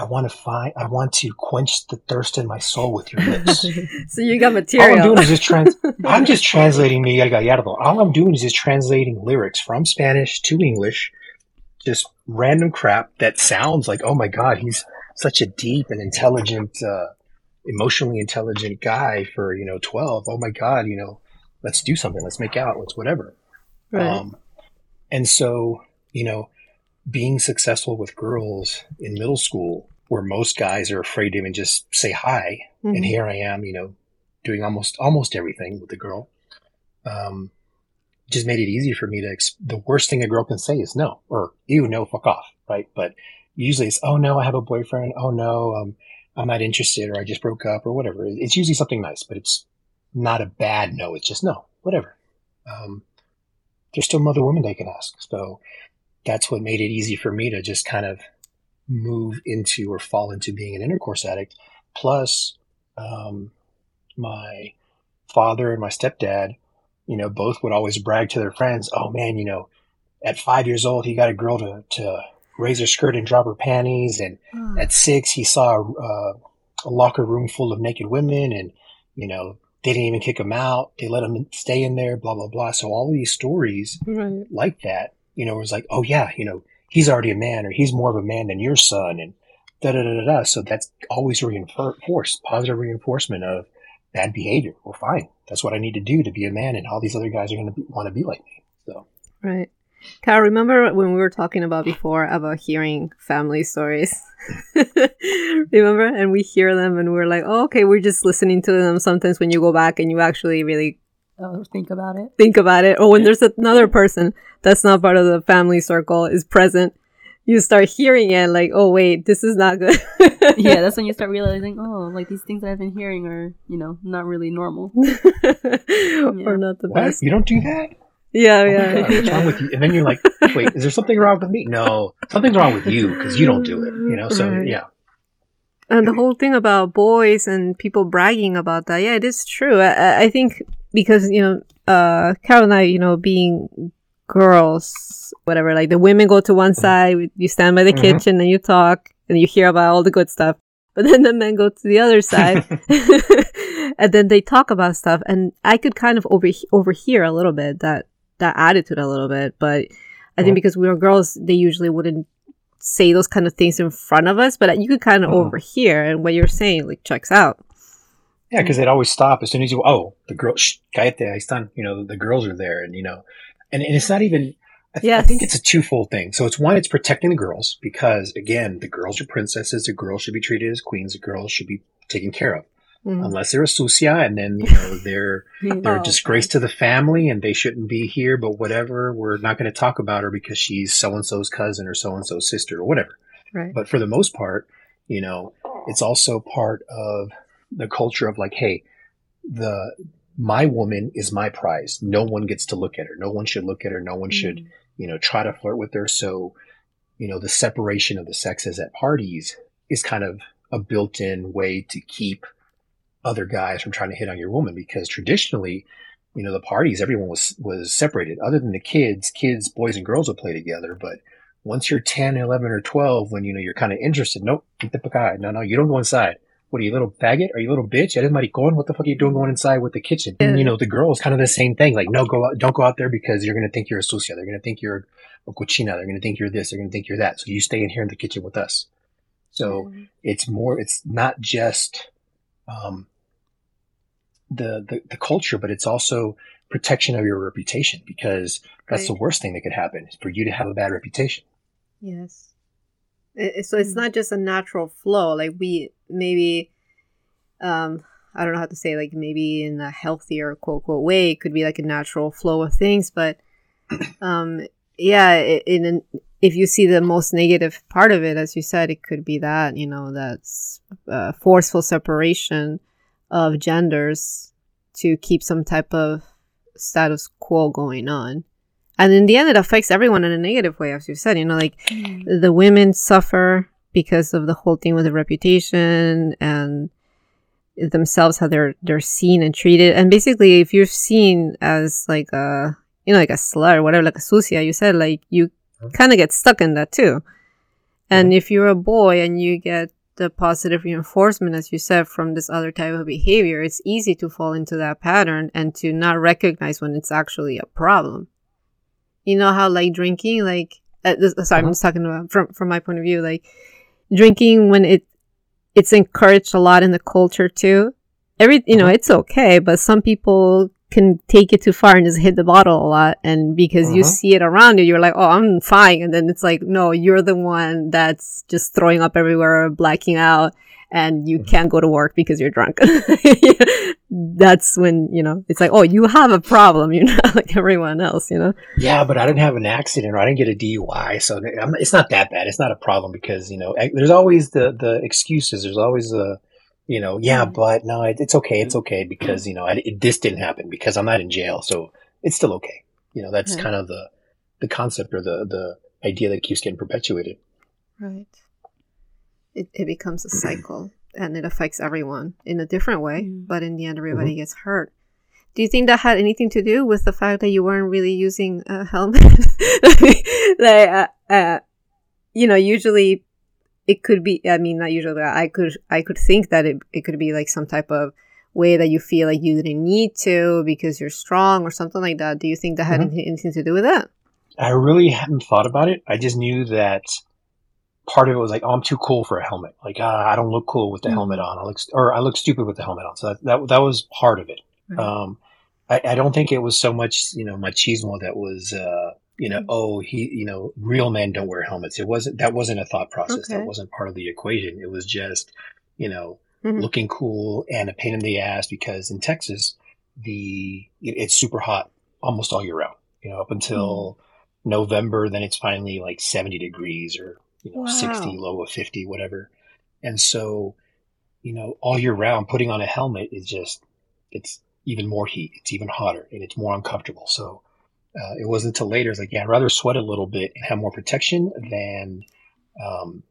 I want to find, I want to quench the thirst in my soul with your lips. so you got material. All I'm doing is just trans, I'm just translating Miguel Gallardo. All I'm doing is just translating lyrics from Spanish to English, just random crap that sounds like, oh my God, he's such a deep and intelligent, uh, emotionally intelligent guy for, you know, 12. Oh my God, you know, let's do something. Let's make out. Let's whatever. right. Um, and so, you know, being successful with girls in middle school, where most guys are afraid to even just say hi, and Mhm. here I am, you know, doing almost almost everything with the girl. Um, just made it easy for me to. The worst thing a girl can say is no, or you no, fuck off, right? But usually it's oh no, I have a boyfriend. Oh no, um, I'm not interested, or I just broke up, or whatever. It's usually something nice, but it's not a bad no. It's just no, whatever. Um, there's still other women they can ask. So that's what made it easy for me to just kind of move into or fall into being an intercourse addict. Plus, um, my father and my stepdad, you know, both would always brag to their friends, oh man, you know, at five years old, he got a girl to, to raise her skirt and drop her panties. And Oh. at six, he saw uh, a locker room full of naked women and, you know, they didn't even kick him out. They let him stay in there, blah, blah, blah. So all of these stories right. like that, you know, it was like, oh yeah, you know, he's already a man or he's more of a man than your son and da da da da da. So that's always reinforced, positive reinforcement of bad behavior. Well, fine. That's what I need to do to be a man and all these other guys are going to want to be like me. So Right. Carol, remember when we were talking about before about hearing family stories? remember? And we hear them and we're like, oh, okay, we're just listening to them. Sometimes when you go back and you actually really Oh, think about it. think about it, or when there's another person that's not part of the family circle is present, you start hearing it like, oh, wait, this is not good. yeah, that's when you start realizing, oh, like these things that I've been hearing are, you know, not really normal. or not the What? best. You don't do that? Yeah, Oh yeah. God, what's wrong with you? And then you're like, wait, is there something wrong with me? No, something's wrong with you because you don't do it. You know, so Right. yeah. And the whole thing about boys and people bragging about that, yeah, it is true. I- I, I think because you know, uh, Carol and I, you know, being girls, whatever, like the women go to one side, you stand by the Mhm. kitchen and you talk and you hear about all the good stuff, but then the men go to the other side, and then they talk about stuff, and I could kind of over overhear a little bit that that attitude a little bit, but I think Mhm. because we were girls, they usually wouldn't say those kind of things in front of us, but you could kind of Mhm. overhear, and what you're saying like checks out. Yeah, because they'd always stop as soon as you, oh, the girl, shh, cállate, ahí están. You know, the, the girls are there. And, you know, and, and it's not even, I, th- I think it's a twofold thing. So it's one, it's protecting the girls because, again, the girls are princesses. The girls should be treated as queens. The girls should be taken care of. Mhm. Unless they're a sucia and then, you know, they're, they're Oh, a disgrace to the family and they shouldn't be here, but whatever. We're not going to talk about her because she's so and so's cousin or so and so's sister or whatever. Right. But for the most part, you know, it's also part of the culture of like, hey, the my woman is my prize. No one gets to look at her. No one should look at her. No one should, mm. you know, try to flirt with her. So, you know, the separation of the sexes at parties is kind of a built-in way to keep other guys from trying to hit on your woman because traditionally, you know, the parties everyone was was separated. Other than the kids, kids, boys and girls would play together, but once you're 10, 11, or 12, when, you know, you're kind of interested, nope, vente pa acá. no, no, you don't go inside. What are you, little faggot? Are you a little bitch? Eres maricón? What the fuck are you doing going inside with the kitchen? And, you know, the girls kind of the same thing. Like, no, go out, don't go out there because you're going to think you're a sucia. They're going to think you're a cochina. They're going to think you're this. They're going to think you're that. So you stay in here in the kitchen with us. So it's more, it's not just, um, the, the, the culture, but it's also protection of your reputation because that's the worst thing that could happen is for you to have a bad reputation. Yes. It- it- so it's Mm. not just a natural flow. Like we maybe, um, I don't know how to say. Like maybe in a healthier quote quote way, it could be like a natural flow of things. But, um, yeah, in an, if you see the most negative part of it, as you said, it could be that you know that's uh, forceful separation of genders to keep some type of status quo going on. And in the end, it affects everyone in a negative way, as you said. You know, like the women suffer because of the whole thing with the reputation and themselves how they're they're seen and treated. And basically if you're seen as like a you know like a slut or whatever like a sucia you said like you kind of get stuck in that too. And if you're a boy and you get the positive reinforcement as you said from this other type of behavior it's easy to fall into that pattern and to not recognize when it's actually a problem. You know how like drinking like uh, this, sorry i'm Uh-huh. just talking about from from my point of view like drinking when it it's encouraged a lot in the culture too every you know Uh-huh. it's okay but some people can take it too far and just hit the bottle a lot and because you Uh-huh. see it around you you're like oh i'm fine and then it's like no you're the one that's just throwing up everywhere blacking out and you Mhm. can't go to work because you're drunk that's when you know it's like oh you have a problem you're not like everyone else you know Yeah, but I didn't have an accident or I didn't get a DUI, so I'm, it's not that bad. It's not a problem because you know there's always the the excuses. There's always the you know yeah, Mhm. but no, it, it's okay. It's okay because you know I, it, this didn't happen because I'm not in jail, so it's still okay. You know that's kind of the the concept or the the idea that keeps getting perpetuated. Right. It, it becomes a cycle and it affects everyone in a different way, but in the end, everybody gets hurt. Do you think that had anything to do with the fact that you weren't really using a helmet? like, uh, uh, you know, usually it could be, I mean, not usually, but I could, I could think that it, it could be like some type of way that you feel like you didn't need to because you're strong or something like that. Do you think that had Mhm. anything, anything to do with that? I really hadn't thought about it. I just knew that part of it was like, oh, I'm too cool for a helmet. Like, uh, I don't look cool with the Mhm. helmet on. I look, st- or I look stupid with the helmet on. So that that, that was part of it. Right. Um, I, I don't think it was so much, you know, machismo that was uh, you know, oh, he, you know, real men don't wear helmets. It wasn't, that wasn't a thought process. Okay. That wasn't part of the equation. It was just, you know, Mhm. looking cool and a pain in the ass because in Texas, the, it- it's super hot almost all year round, you know, up until November, then it's finally like 70 degrees or, you know, Wow. 60, low of 50, whatever. And so, you know, all year round, putting on a helmet is just, it's even more heat. It's even hotter and it's more uncomfortable. So, uh, it wasn't until later. It's like, yeah, I'd rather sweat a little bit and have more protection than, um,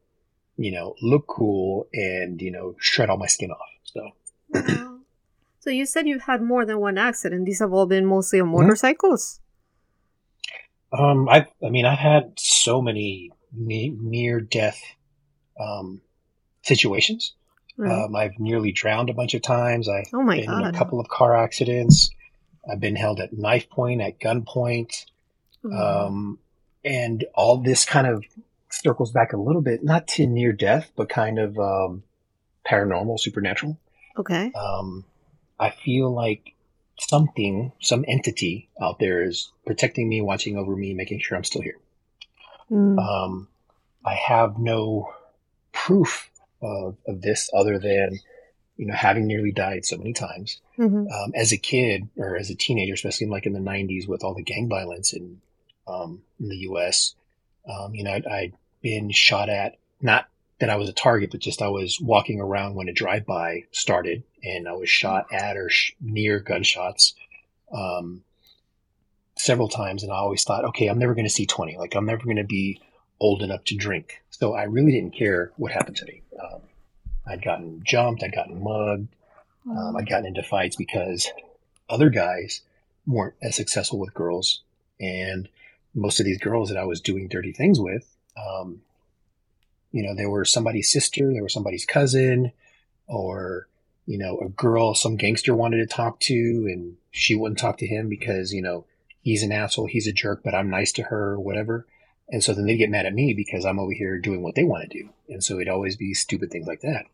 you know, look cool and, you know, shred all my skin off. So, Wow. So you said you've had more than one accident. These have all been mostly on Mhm. motorcycles. um, I, I mean, I've had so many ne- near death, um, situations. Right. Um, I've nearly drowned a bunch of times. I've oh my been in a couple of car accidents. I've been held at knife point, at gunpoint. Mm. Um, and all this kind of circles back a little bit, not to near death, but kind of um, paranormal, supernatural. okay. Um, I feel like something, some entity out there is protecting me, watching over me, making sure I'm still here. Mm. Um, I have no proof of, of this other than, you know, having nearly died so many times Mhm. um, as a kid or as a teenager, especially like in the 90s with all the gang violence in, um, in the US, um, you know, I'd, I'd been shot at, not that I was a target, but just I was walking around when a drive by started and I was shot at or sh- near gunshots. Um, several times and I always thought, okay, I'm never going to see 20. Like I'm never going to be old enough to drink. So I really didn't care what happened to me. Um, I'd gotten jumped. I'd gotten mugged. Um, I'd gotten into fights because other guys weren't as successful with girls. And most of these girls that I was doing dirty things with, um, you know, they were somebody's sister, they were somebody's cousin, or, you know, a girl some gangster wanted to talk to and she wouldn't talk to him because, you know, he's an asshole, he's a jerk, but I'm nice to her or whatever. And so then they get mad at me because I'm over here doing what they want to do. And so it'd always be stupid things like that.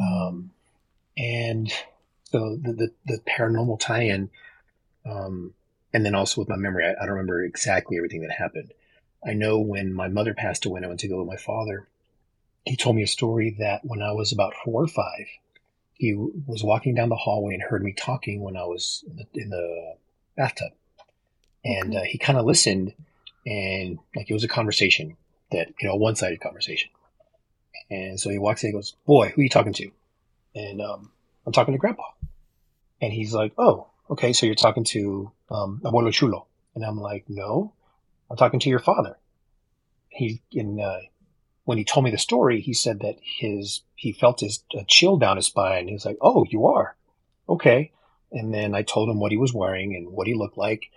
Um, and so the, the, the paranormal tie-in, um, and then also with my memory, I, I don't remember exactly everything that happened. I know when my mother passed away and I went to go with my father, he told me a story that when I was about four or five, he was walking down the hallway and heard me talking when I was in the, in the bathtub. And uh, he kind of listened and like it was a conversation that, you know, a one-sided conversation. And so he walks in and goes, boy, who are you talking to? And, um, I'm talking to grandpa. And he's like, oh, okay. So you're talking to, um, abuelo chulo. And I'm like, no, I'm talking to your father. He, in, uh, when he told me the story, he said that his, he felt his a chill down his spine. He's like, oh, you are? Okay. And then I told him what he was wearing and what he looked like.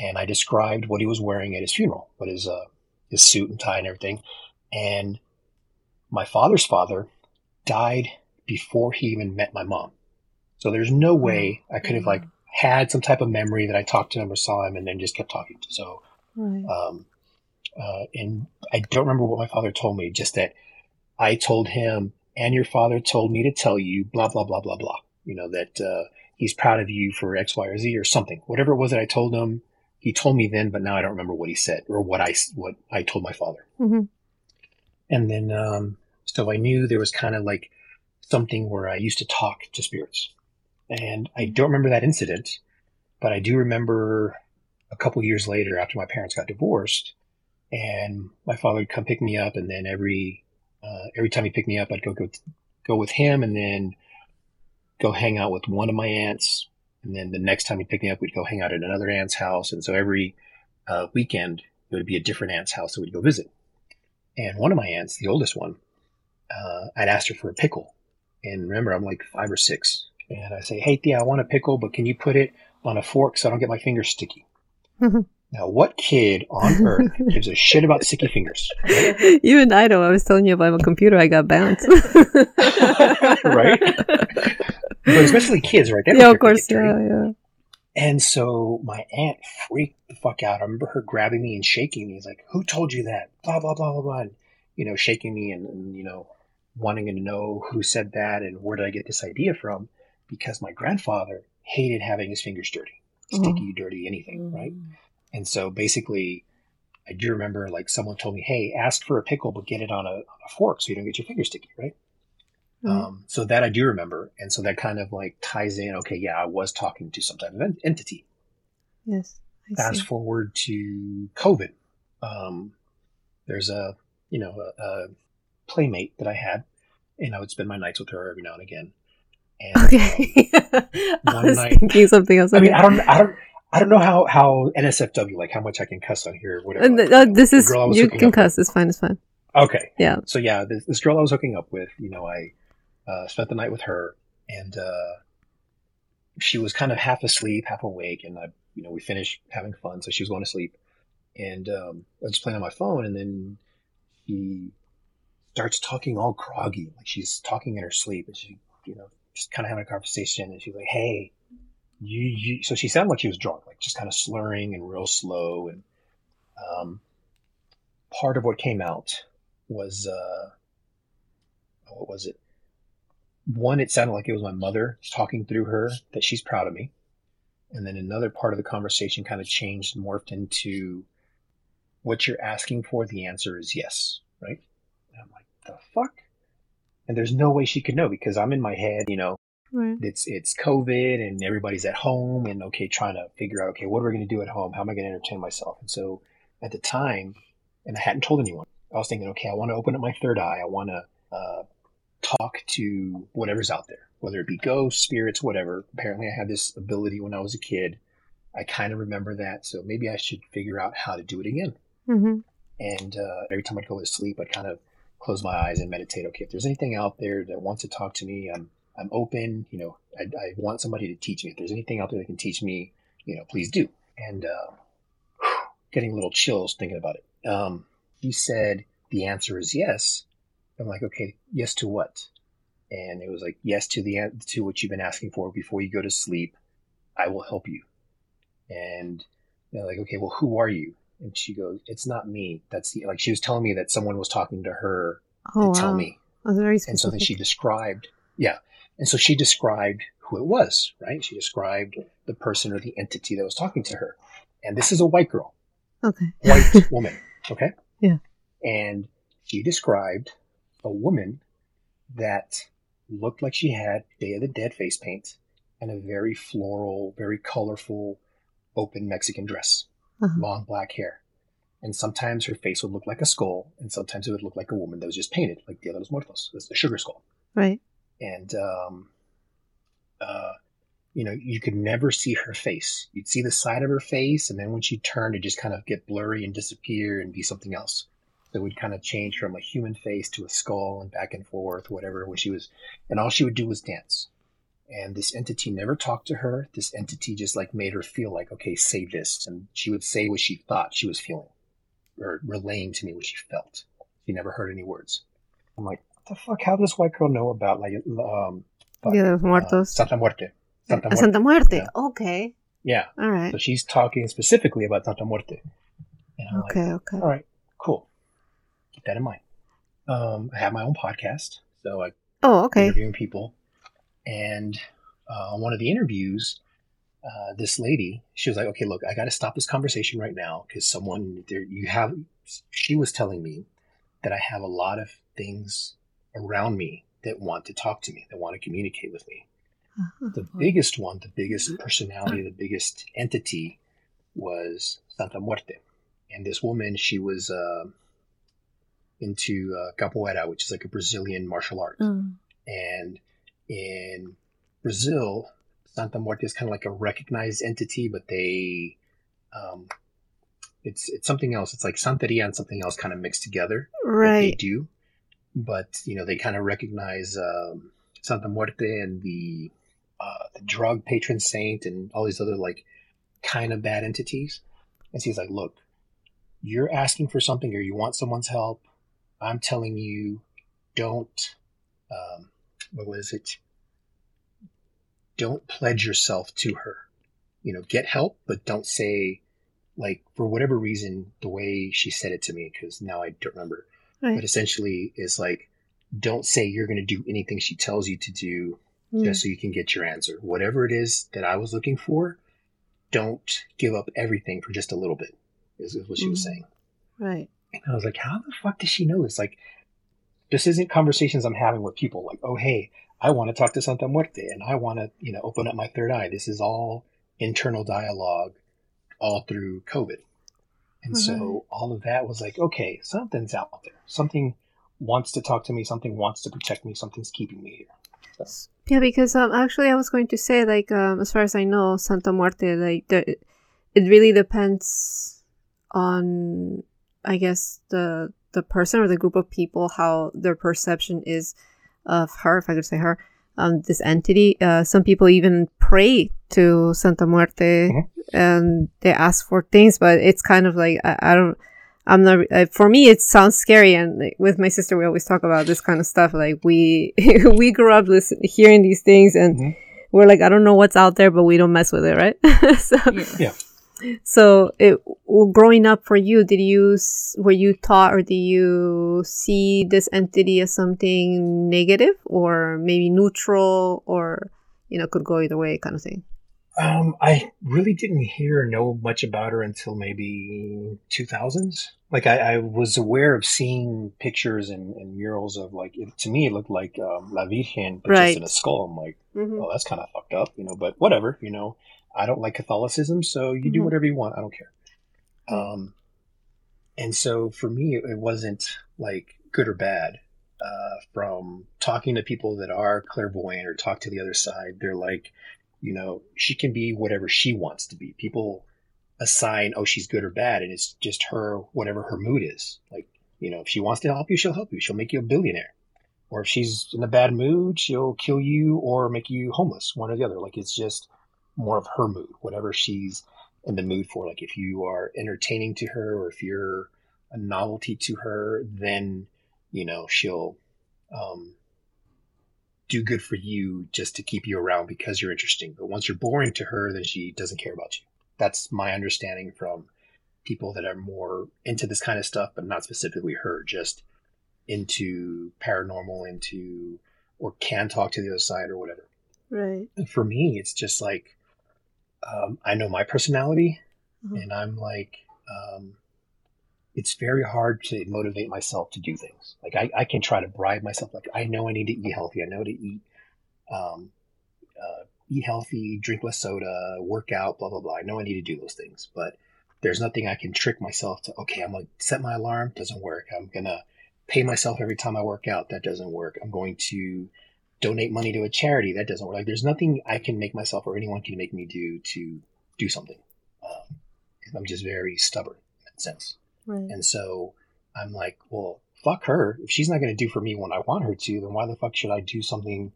And I described what he was wearing at his funeral, what his, uh, his suit and tie and everything. And my father's father died before he even met my mom. So there's no way I could have like had some type of memory that I talked to him or saw him and then just kept talking. So, Right. um, uh, and I don't remember what my father told me, just that I told him, and your father told me to tell you, blah, blah, blah, blah, blah. You know, that, uh, he's proud of you for X, Y, or Z or something. Whatever it was that I told him, he told me then, but now I don't remember what he said or what I, what I told my father. Mhm. And then, um, so I knew there was kind of like something where I used to talk to spirits. And I don't remember that incident, but I do remember a couple years later after my parents got divorced and my father would come pick me up. And then every, uh, every time he picked me up, I'd go, go, go with him and then go hang out with one of my aunts. And then the next time he picked me up, we'd go hang out at another aunt's house. And so every, uh, weekend it would be a different aunt's house that we'd go visit. And one of my aunts, the oldest one, uh, I'd asked her for a pickle. And remember, I'm like five or six. And I say, Hey, Thea, I want a pickle, but can you put it on a fork so I don't get my fingers sticky? now, what kid on earth gives a shit about sticky fingers? Even I know. I was telling you about I'm computer, I got bounced. Right? But especially kids, right? They yeah, of course. Yeah, yeah. And so my aunt freaked the fuck out. I remember her grabbing me and shaking me. He's like, "Who told you that?" Blah blah blah blah blah. And, you know, shaking me and, and you know, wanting to know who said that and where did I get this idea from? Because my grandfather hated having his fingers dirty, sticky, mm-hmm. dirty, anything, mm. right? And so basically, I do remember like someone told me, "Hey, ask for a pickle, but get it on a, on a fork so you don't get your fingers sticky." Right. Right. Um, so that I do remember, and so that kind of like ties in. Okay, yeah, I was talking to some type of en- entity. Yes. I Fast see. forward to COVID. Um, there's a you know a, a playmate that I had, and I would spend my nights with her every now and again. And um, Okay. I was night- thinking something else. I mean, I don't, I don't, I don't know how how NSFW like how much I can cuss on here, or whatever. Uh, like, uh, this is girl I was you can up with. cuss. It's fine. It's fine. Okay. Yeah. So yeah, this, this girl I was hooking up with, you know, I uh, spent the night with her, and uh, she was kind of half asleep, half awake, and I, you know, we finished having fun, so she was going to sleep, and um, I was playing on my phone, and then she starts talking all groggy, like she's talking in her sleep, and she, you know, just kind of having a conversation, and she's like, "Hey, you, you," so she sounded like she was drunk, like just kind of slurring and real slow, and um, part of what came out was uh what was it one it sounded like it was my mother talking through her that she's proud of me. And then another part of the conversation kind of changed morphed into what you're asking for the answer is yes right? And i'm like the fuck? And there's no way she could know because i'm in my head you know Right. it's it's covid and everybody's at home and okay trying to figure out okay what are we going to do at home? How am i going to entertain myself? And so at the time and i hadn't told anyone i was thinking okay i want to open up my third eye. I want to uh, talk to whatever's out there whether it be ghosts spirits whatever apparently i had this ability when i was a kid i kind of remember that so maybe i should figure out how to do it again Mm-hmm. and uh, every time I'd go to sleep, I'd kind of close my eyes and meditate. Okay, if there's anything out there that wants to talk to me, I'm I'm open. You know, I, I want somebody to teach me. If there's anything out there that can teach me, you know, please do. And uh, getting a little chills thinking about it. Um, he said the answer is yes. I'm like, okay, yes to what? And it was like yes to the to what you've been asking for before you go to sleep. I will help you. And they're like, okay, well, who are you? And she goes, "It's not me. That's the like." She was telling me that someone was talking to her Oh to tell wow. me, That's very and so then she described, yeah, and so she described who it was, right? She described the person or the entity that was talking to her, and this is a white girl, Okay. white woman, okay, Yeah. and she described a woman that looked like she had Day of the Dead face paint and a very floral, very colorful, open Mexican dress Uh-huh. long black hair. And sometimes her face would look like a skull, and sometimes it would look like a woman that was just painted, like Dia de los Muertos, that's the sugar skull. Right. And, um, uh, you know, you could never see her face. You'd see the side of her face, and then when she turned, it just kind of get blurry and disappear and be something else. It would kind of change from a human face to a skull and back and forth, whatever, when she was, and all she would do was dance. And this entity never talked to her. This entity just like made her feel like, okay, say this. And she would say what she thought she was feeling or relaying to me what she felt. She never heard any words. I'm like, what the fuck? How does this white girl know about like, um, Dia de los uh, Muertos. Santa Muerte? Santa Uh, Muerte. Santa Muerte. Yeah. Okay. Yeah. All right. So she's talking specifically about Santa Muerte. And I'm like, Okay. Okay. all right. Keep that in mind. Um, I have my own podcast, so I Oh, okay. interviewing people. And uh, on one of the interviews, uh, this lady, she was like, "Okay, look, I got to stop this conversation right now because someone there you have." She was telling me that I have a lot of things around me that want to talk to me, that want to communicate with me. Uh-huh. The biggest one, the biggest personality, the biggest entity was Santa Muerte. And this woman, she was uh, into uh, capoeira, which is like a Brazilian martial art. Mm. And in Brazil, Santa Muerte is kind of like a recognized entity, but they, um, it's it's something else. It's like Santeria and something else kind of mixed together that they do. But you know, they kind of recognize um, Santa Muerte and the uh, the drug patron saint and all these other like kind of bad entities. And she's like, "Look, you're asking for something or you want someone's help. I'm telling you, don't. Um, what was it? Don't pledge yourself to her. You know, get help, but don't say." Like for whatever reason, the way she said it to me, because now I don't remember but essentially is like don't say you're going to do anything she tells you to do Mm. just so you can get your answer whatever it is that i was looking for don't give up everything for just a little bit is, is what she was Mm. saying Right. And I was like, how the fuck does she know this? Like, this isn't conversations I'm having with people. Like, oh, hey, I want to talk to Santa Muerte and I want to, you know, open up my third eye. This is all internal dialogue all through COVID. And Mhm. so all of that was like, okay, something's out there. Something wants to talk to me. Something wants to protect me. Something's keeping me here. Yeah, because um, actually, I was going to say like um, as far as I know, Santa Muerte like the, it really depends on I guess the the person or the group of people how their perception is of her, if I could say her, um, this entity. Uh, some people even pray to Santa Muerte Mhm. and they ask for things, but it's kind of like I, I don't. I'm not. Uh, for me, it sounds scary, and like, with my sister, we always talk about this kind of stuff. Like we we grew up listen, hearing these things, and Mhm. we're like, I don't know what's out there, but we don't mess with it, right? so, Yeah. Yeah. So it, growing up for you, did you were you taught or did you see this entity as something negative or maybe neutral or you know could go either way kind of thing? Um, I really didn't hear or know much about her until maybe 2000s. Like I, I was aware of seeing pictures and, and murals of like, it, to me, it looked like um, La Virgen, but Right. just in a skull. I'm like, Mm-hmm. oh, that's kind of fucked up, you know, but whatever, you know, I don't like Catholicism, so you do Mhm. whatever you want. I don't care. Um, and so for me, it, it wasn't like good or bad. Uh, from talking to people that are clairvoyant or talk to the other side, they're like, you know, she can be whatever she wants to be. People assign, oh, she's good or bad, and it's just her, whatever her mood is. Like, you know, if she wants to help you, she'll help you. She'll make you a billionaire. Or if she's in a bad mood, she'll kill you or make you homeless, one or the other. Like, it's just more of her mood, whatever she's in the mood for. Like, if you are entertaining to her or if you're a novelty to her, then, you know, she'll, um, do good for you just to keep you around because you're interesting. But once you're boring to her, then she doesn't care about you. That's my understanding from people that are more into this kind of stuff, but not specifically her, just into paranormal, into or can talk to the other side or whatever. Right. And for me, it's just like um, I know my personality, Mhm. and I'm like, um, it's very hard to motivate myself to do things. Like I, I can try to bribe myself. Like I know I need to eat healthy. I know to eat, um, uh, eat healthy, drink less soda, work out, blah blah blah. I know I need to do those things, but there's nothing I can trick myself to. Okay, I'm gonna set my alarm. Doesn't work. I'm gonna pay myself every time I work out. That doesn't work. I'm going to donate money to a charity. That doesn't work. Like there's nothing I can make myself or anyone can make me do to do something. Um, I'm just very stubborn in that sense. Right. And so I'm like, well, fuck her. If she's not going to do for me when I want her to, then why the fuck should I do something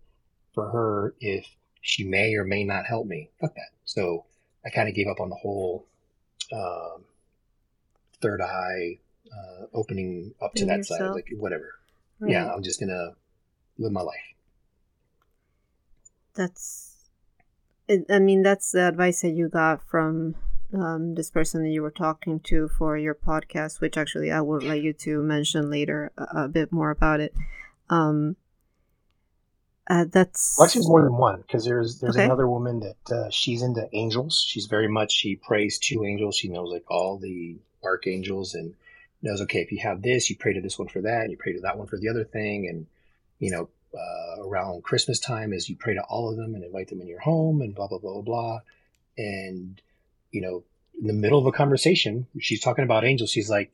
for her if she may or may not help me? Fuck that. So I kind of gave up on the whole um, third eye uh, opening up to In that side. Like, whatever. Right. Yeah, I'm just going to live my life. That's i mean that's the advice that you got from um, this person that you were talking to for your podcast which actually i would like you to mention later a, a bit more about it um uh, that's Well, actually, more than one because there's there's Okay. another woman that uh, she's into angels. She's very much she prays to angels. She knows like all the archangels and knows okay if you have this, you pray to this one for that, and you pray to that one for the other thing, and you know uh, around Christmas time is you pray to all of them and invite them in your home and blah blah blah blah blah, and you know in the middle of a conversation she's talking about angels. She's like,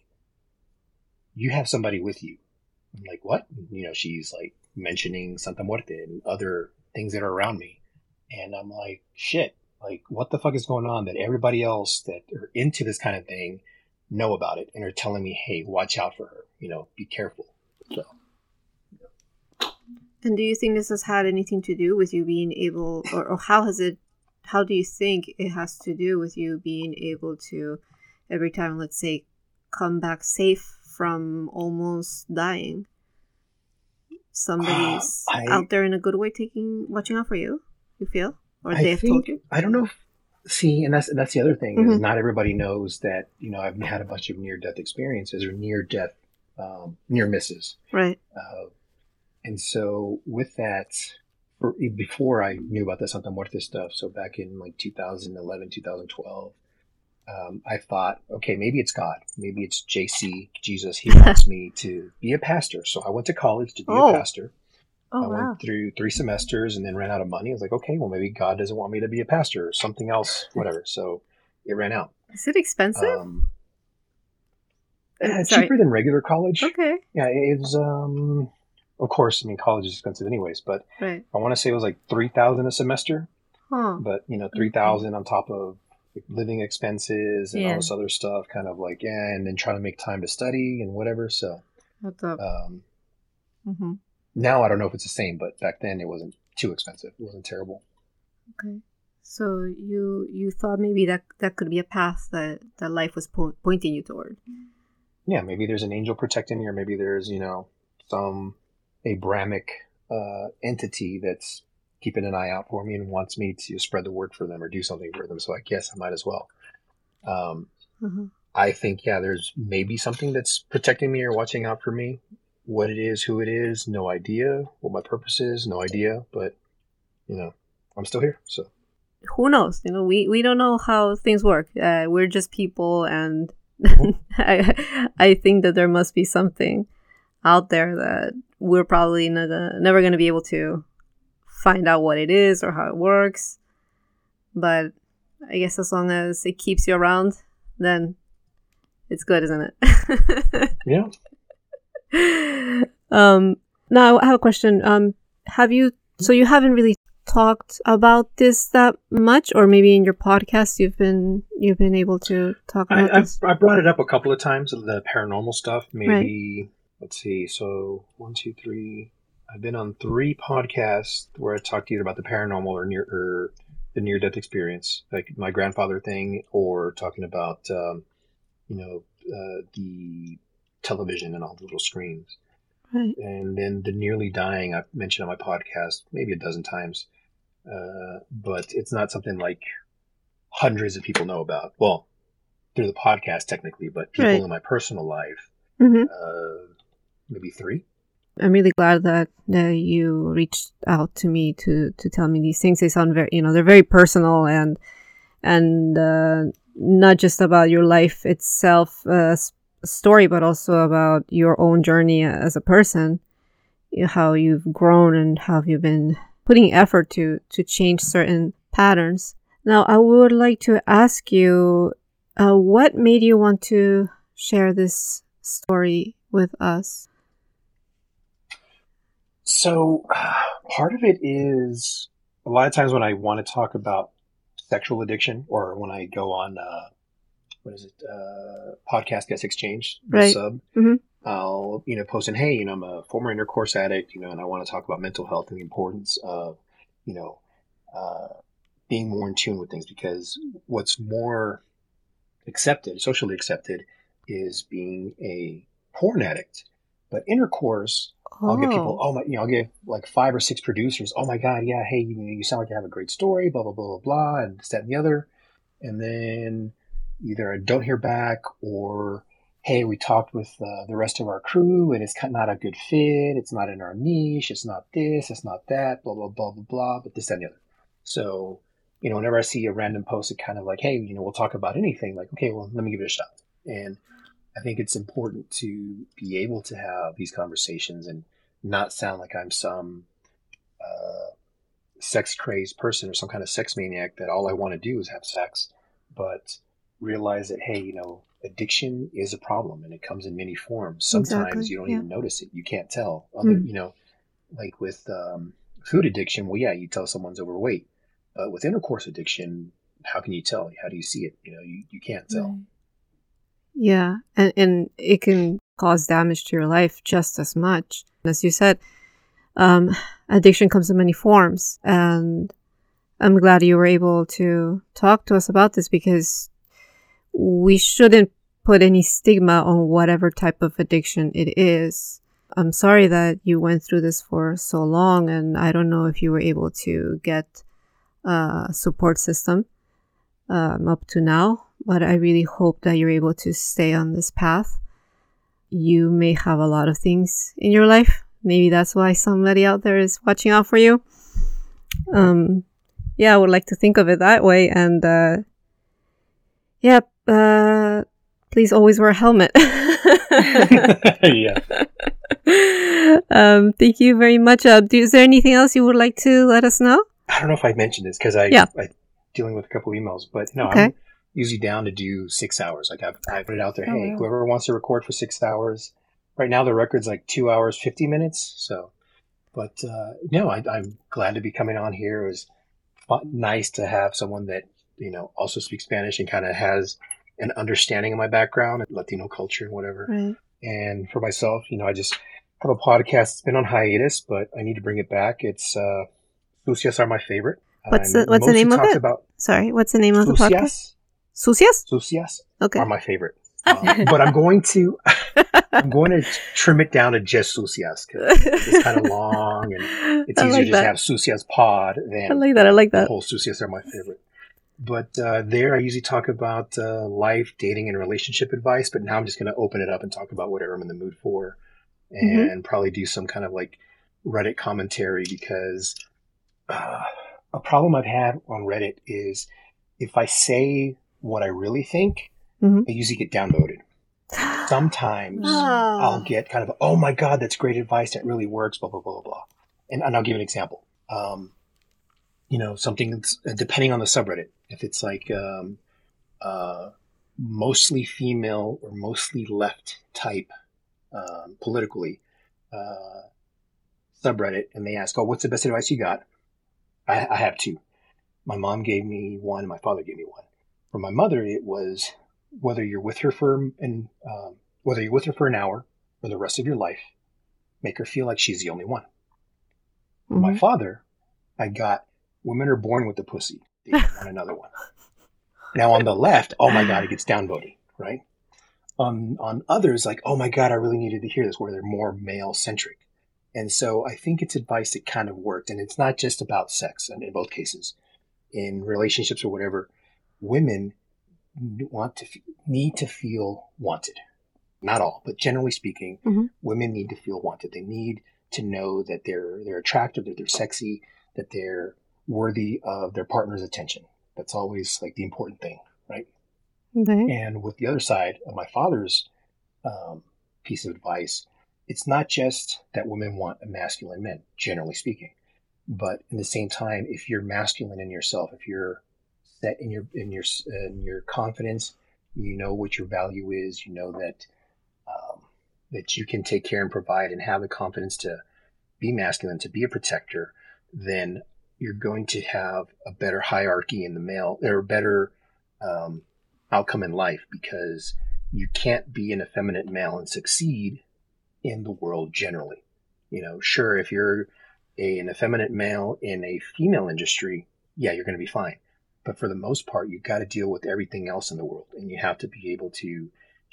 you have somebody with you. I'm like, what? You know, she's like mentioning Santa Muerte and other things that are around me. And I'm like, shit, like, what the fuck is going on that everybody else that are into this kind of thing know about it and are telling me, hey, watch out for her, you know, be careful. So, and do you think this has had anything to do with you being able or, or how has it how do you think it has to do with you being able to every time let's say come back safe from almost dying somebody's I- out there in a good way taking watching out for you you feel or I they've told you I don't know. If, see, and that's that's the other thing is Mhm. not everybody knows that you know I've had a bunch of near death experiences or near death um, near misses. right Uh, and so with that, for, before I knew about the Santa Muerte stuff, so back in like 2011, 2012, um, I thought, okay, maybe it's God. Maybe it's JC, Jesus. He wants me to be a pastor. So I went to college to be Oh. a pastor. Oh I wow. went through three semesters and then ran out of money. I was like, okay, well, maybe God doesn't want me to be a pastor or something else, whatever. So it ran out. Is it expensive? Um, eh, Sorry. cheaper than regular college. okay. Yeah, it was. Um, of course, I mean, college is expensive anyways, but Right. I want to say it was like three thousand a semester. Huh. But you know, three thousand on top of like, living expenses and Yeah. all this other stuff, kind of like yeah, and then trying to make time to study and whatever. So What's up? um, hmm now I don't know if it's the same, but back then it wasn't too expensive. It wasn't terrible. Okay. So you you thought maybe that that could be a path that that life was po- pointing you toward. Yeah, maybe there's an angel protecting me, or maybe there's you know some Abrahamic uh, entity that's keeping an eye out for me and wants me to spread the word for them or do something for them. So I guess I might as well. Um, Uh-huh. I think yeah, there's maybe something that's protecting me or watching out for me. What it is, who it is, no idea. What my purpose is, no idea. But you know, I'm still here. So Who knows? You know, we we don't know how things work. Uh, we're just people, and I I think that there must be something out there that we're probably gonna, never going to be able to find out what it is or how it works. But I guess as long as it keeps you around, then it's good, isn't it? yeah, um now i have a question um have you so you haven't really talked about this that much or maybe in your podcast you've been you've been able to talk about I, I've, this I brought it up a couple of times. The paranormal stuff, maybe. Let's see. So one, two, three. I've been on three podcasts where I talked to you about the paranormal or near or the near death experience, like my grandfather thing, or talking about um, you know uh, the television and all the little screens. right And then the nearly dying I've mentioned on my podcast maybe a dozen times, uh, but it's not something like hundreds of people know about. Well, through the podcast technically, but people Right. in my personal life, hmm uh, maybe three. i'm really glad that you reached out to me to to tell me these things. They sound very you know they're very personal and and uh, not just about your life itself uh, story but also about your own journey as a person. How you've grown and how you've been putting effort to to change certain patterns. Now i would like to ask you uh, what made you want to share this story with us So part of it is a lot of times when I want to talk about sexual addiction or when I go on, uh, what is it, uh, podcast gets exchanged, the Right. sub, Mhm. I'll, you know, post in, hey, you know, I'm a former intercourse addict, you know, and I want to talk about mental health and the importance of, you know, uh, being more in tune with things because what's more accepted, socially accepted, is being a porn addict. But intercourse, I'll get people, oh my, you know, I'll get like five or six producers. Oh my God, yeah, hey, you, you sound like you have a great story, blah, blah, blah, blah, blah, and this, that, and the other. And then either I don't hear back or, hey, we talked with uh, the rest of our crew and it's not a good fit. It's not in our niche. It's not this. It's not that, blah, blah, blah, blah, blah, but this, that, and the other. So, you know, whenever I see a random post, it kind of like, hey, you know, we'll talk about anything. Like, okay, well, let me give it a shot. And I think it's important to be able to have these conversations and not sound like I'm some uh, sex crazed person or some kind of sex maniac that all I want to do is have sex, but realize that hey, you know, addiction is a problem and it comes in many forms. Sometimes Exactly, you don't yeah. even notice it. You can't tell. Other, Mm. you know, like with um, food addiction. Well, yeah, you tell someone's overweight, but with intercourse addiction, how can you tell? How do you see it? You know, you, you can't tell. Right. Yeah, and and it can cause damage to your life just as much. As you said, um, addiction comes in many forms, and I'm glad you were able to talk to us about this because we shouldn't put any stigma on whatever type of addiction it is. I'm sorry that you went through this for so long, and I don't know if you were able to get a support system um, up to now, but I really hope that you're able to stay on this path. You may have a lot of things in your life. Maybe that's why somebody out there is watching out for you. Um, yeah, I would like to think of it that way. And uh, Yep. Uh, please always wear a helmet. yeah. um, thank you very much. Uh, do, is there anything else you would like to let us know? I don't know if I mentioned this because I, Yeah. I dealing with a couple emails, but no, Okay. I'm usually down to do six hours. Like I've, I put it out there. Oh, hey, wow. whoever wants to record for six hours. Right now the record's like two hours fifty minutes. So, but uh, no, I, I'm glad to be coming on here. It was fun, nice to have someone that you know also speaks Spanish and kind of has an understanding of my background, Latino culture, and whatever. Right. And for myself, you know, I just have a podcast. It's been on hiatus, but I need to bring it back. It's uh, are my favorite. What's the- what's the name of it? About Sorry, what's the name of the podcast? Sucias, Sucias? Sucias Okay. are my favorite. Um, but I'm going to I'm going to trim it down to just Sucias because it's kind of long and it's I easier like to just that. have Sucias pod than I like that. I like that. the that. whole Sucias are my favorite. But uh, there, I usually talk about uh, life, dating, and relationship advice. But now I'm just going to open it up and talk about whatever I'm in the mood for, and probably do some kind of like Reddit commentary because uh, a problem I've had on Reddit is if I say what I really think, Mhm. I usually get downvoted. Sometimes Ah. I'll get kind of, oh my God, that's great advice. That really works, blah, blah, blah, blah, blah. And, and I'll give an example. Um, you know, something that's, uh, depending on the subreddit. If it's like um, uh, mostly female or mostly left type um, politically uh, subreddit, and they ask, oh, what's the best advice you got? I, I have two. My mom gave me one, and my father gave me one. For my mother, it was whether you're with her for and um, whether you're with her for an hour or the rest of your life, make her feel like she's the only one. For my father, I got women are born with the pussy. They want another one. Now on the left, oh my god, it gets downvoted, right? On on others, like, oh my god, I really needed to hear this, where they're more male centric. And so I think it's advice that kind of worked. And it's not just about sex, and in both cases, in relationships or whatever, women want to need to feel wanted. Not all, but generally speaking, Mhm. women need to feel wanted. They need to know that they're they're attractive, that they're sexy, that they're worthy of their partner's attention. That's always like the important thing, right? Okay. And with the other side of my father's um, piece of advice, it's not just that women want a masculine men, generally speaking, but in the same time, if you're masculine in yourself, if you're set in your in your in your confidence, you know what your value is, you know that um, that you can take care and provide, and have the confidence to be masculine, to be a protector, then you're going to have a better hierarchy in the male or a better um, outcome in life because you can't be an effeminate male and succeed in the world generally. You know, sure, if you're a, an effeminate male in a female industry, yeah, you're going to be fine. But for the most part, you've got to deal with everything else in the world, and you have to be able to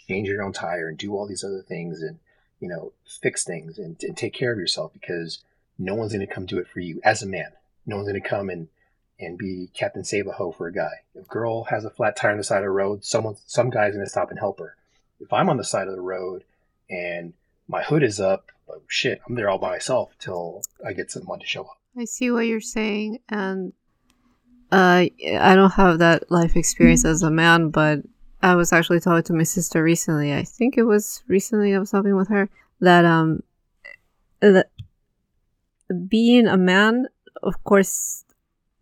change your own tire and do all these other things, and you know, fix things and, and take care of yourself because no one's going to come do it for you as a man. No one's going to come and and be Captain Save a Ho for a guy. If a girl has a flat tire on the side of the road, someone some guy's going to stop and help her. If I'm on the side of the road and my hood is up, oh shit, I'm there all by myself till I get someone to show up. I see what you're saying, and uh, I don't have that life experience as a man, but I was actually talking to my sister recently. I think it was recently I was talking with her that um that being a man, of course,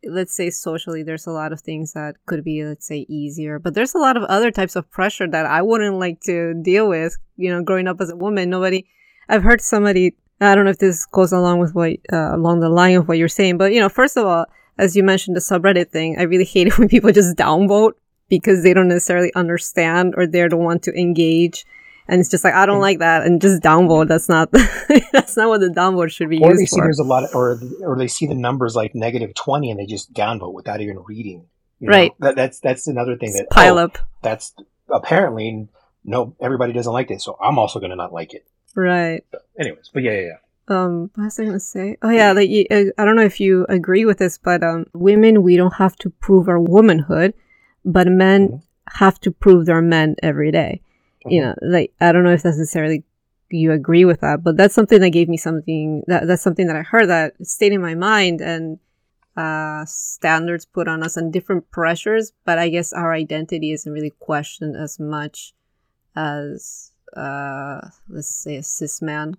let's say socially, there's a lot of things that could be, let's say, easier, but there's a lot of other types of pressure that I wouldn't like to deal with. You know, growing up as a woman, nobody. I've heard somebody. I don't know if this goes along with what uh, along the line of what you're saying, but you know, first of all, as you mentioned the subreddit thing, I really hate it when people just downvote because they don't necessarily understand or they don't want to engage. And it's just like I don't like that, and just downvote. That's not that's not what the downvote should be Or they see for. there's a lot, of, or or they see the numbers like negative twenty and they just downvote without even reading. you know? Right. That, that's that's another thing that Pile oh, up, That's apparently no everybody doesn't like this, so I'm also going to not like it. right? Anyways, but yeah, yeah, yeah. um what was i gonna say oh yeah like you- uh, i don't know if you agree with this but um women we don't have to prove our womanhood but men Mhm. have to prove they're men every day. You know like i don't know if necessarily you agree with that but that's something that gave me something that that's something that i heard that stayed in my mind and uh, standards put on us and different pressures, but I guess our identity isn't really questioned as much as uh, let's say a cis man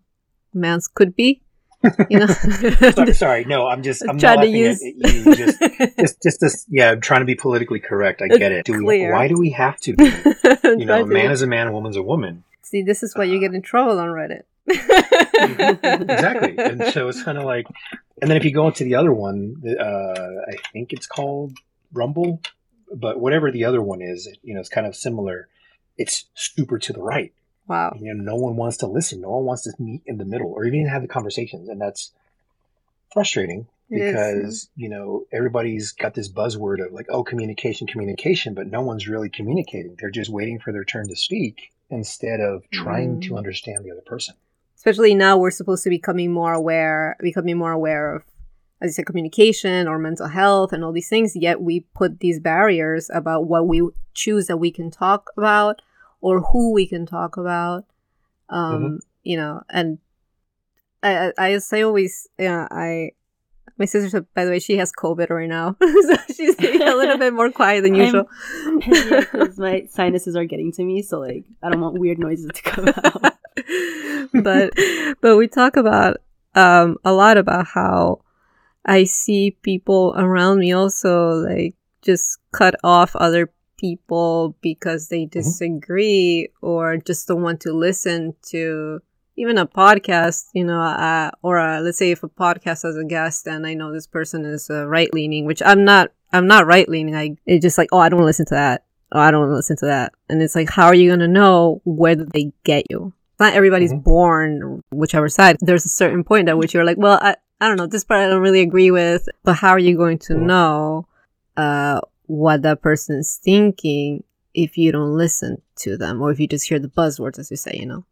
man's could be. You know, sorry, sorry, no, I'm just I'm Trying not to use-. Just, just, just this. Yeah, I'm trying to be politically correct. I get it. Do we, why do we have to? Be? You know, a man is a man, a woman's a woman. See, this is why you get in trouble on Reddit. exactly. And so it's kind of like, and then if you go into the other one, uh, I think it's called Rumble, but whatever the other one is, you know, it's kind of similar. It's super to the right. Wow. You know, no one wants to listen. No one wants to meet in the middle or even have the conversations, and that's frustrating because you know everybody's got this buzzword of like, oh, communication, communication, but no one's really communicating. They're just waiting for their turn to speak instead of trying to Mm. understand the other person. Especially now, we're supposed to be becoming more aware, becoming more aware of, as you said, communication or mental health and all these things. Yet we put these barriers about what we choose that we can talk about or who we can talk about. Um, You know, and I, I, I always, yeah, I. My sister said, by the way, she has COVID right now, so she's a little bit more quiet than usual. yeah, my sinuses are getting to me, so like I don't want weird noises to come out. but but we talk about um a lot about how I see people around me also like just cut off other people because they disagree or just don't want to listen to even a podcast, you know, uh, or uh let's say if a podcast has a guest and I know this person is uh, right leaning, which I'm not, I'm not right leaning. I it's just like, oh, I don't listen to that. Oh, I don't want to listen to that. And it's like, how are you gonna know whether they get you? Not everybody's Mhm. born whichever side. There's a certain point at which you're like, well, I, I don't know, this part I don't really agree with. But how are you going to Mhm. know uh, what that person is thinking if you don't listen to them or if you just hear the buzzwords, as you say, you know?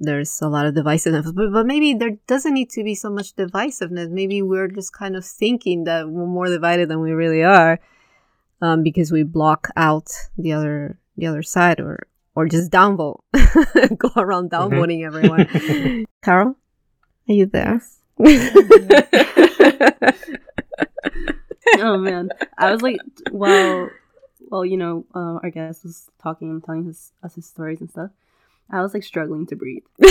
There's a lot of divisiveness, but, but maybe there doesn't need to be so much divisiveness. Maybe we're just kind of thinking that we're more divided than we really are um, because we block out the other the other side or or just downvote, go around downvoting everyone. Carol, are you there? oh man, I was like, well, well, you know, uh, our guest was talking and telling his, us his stories and stuff. I was like struggling to breathe.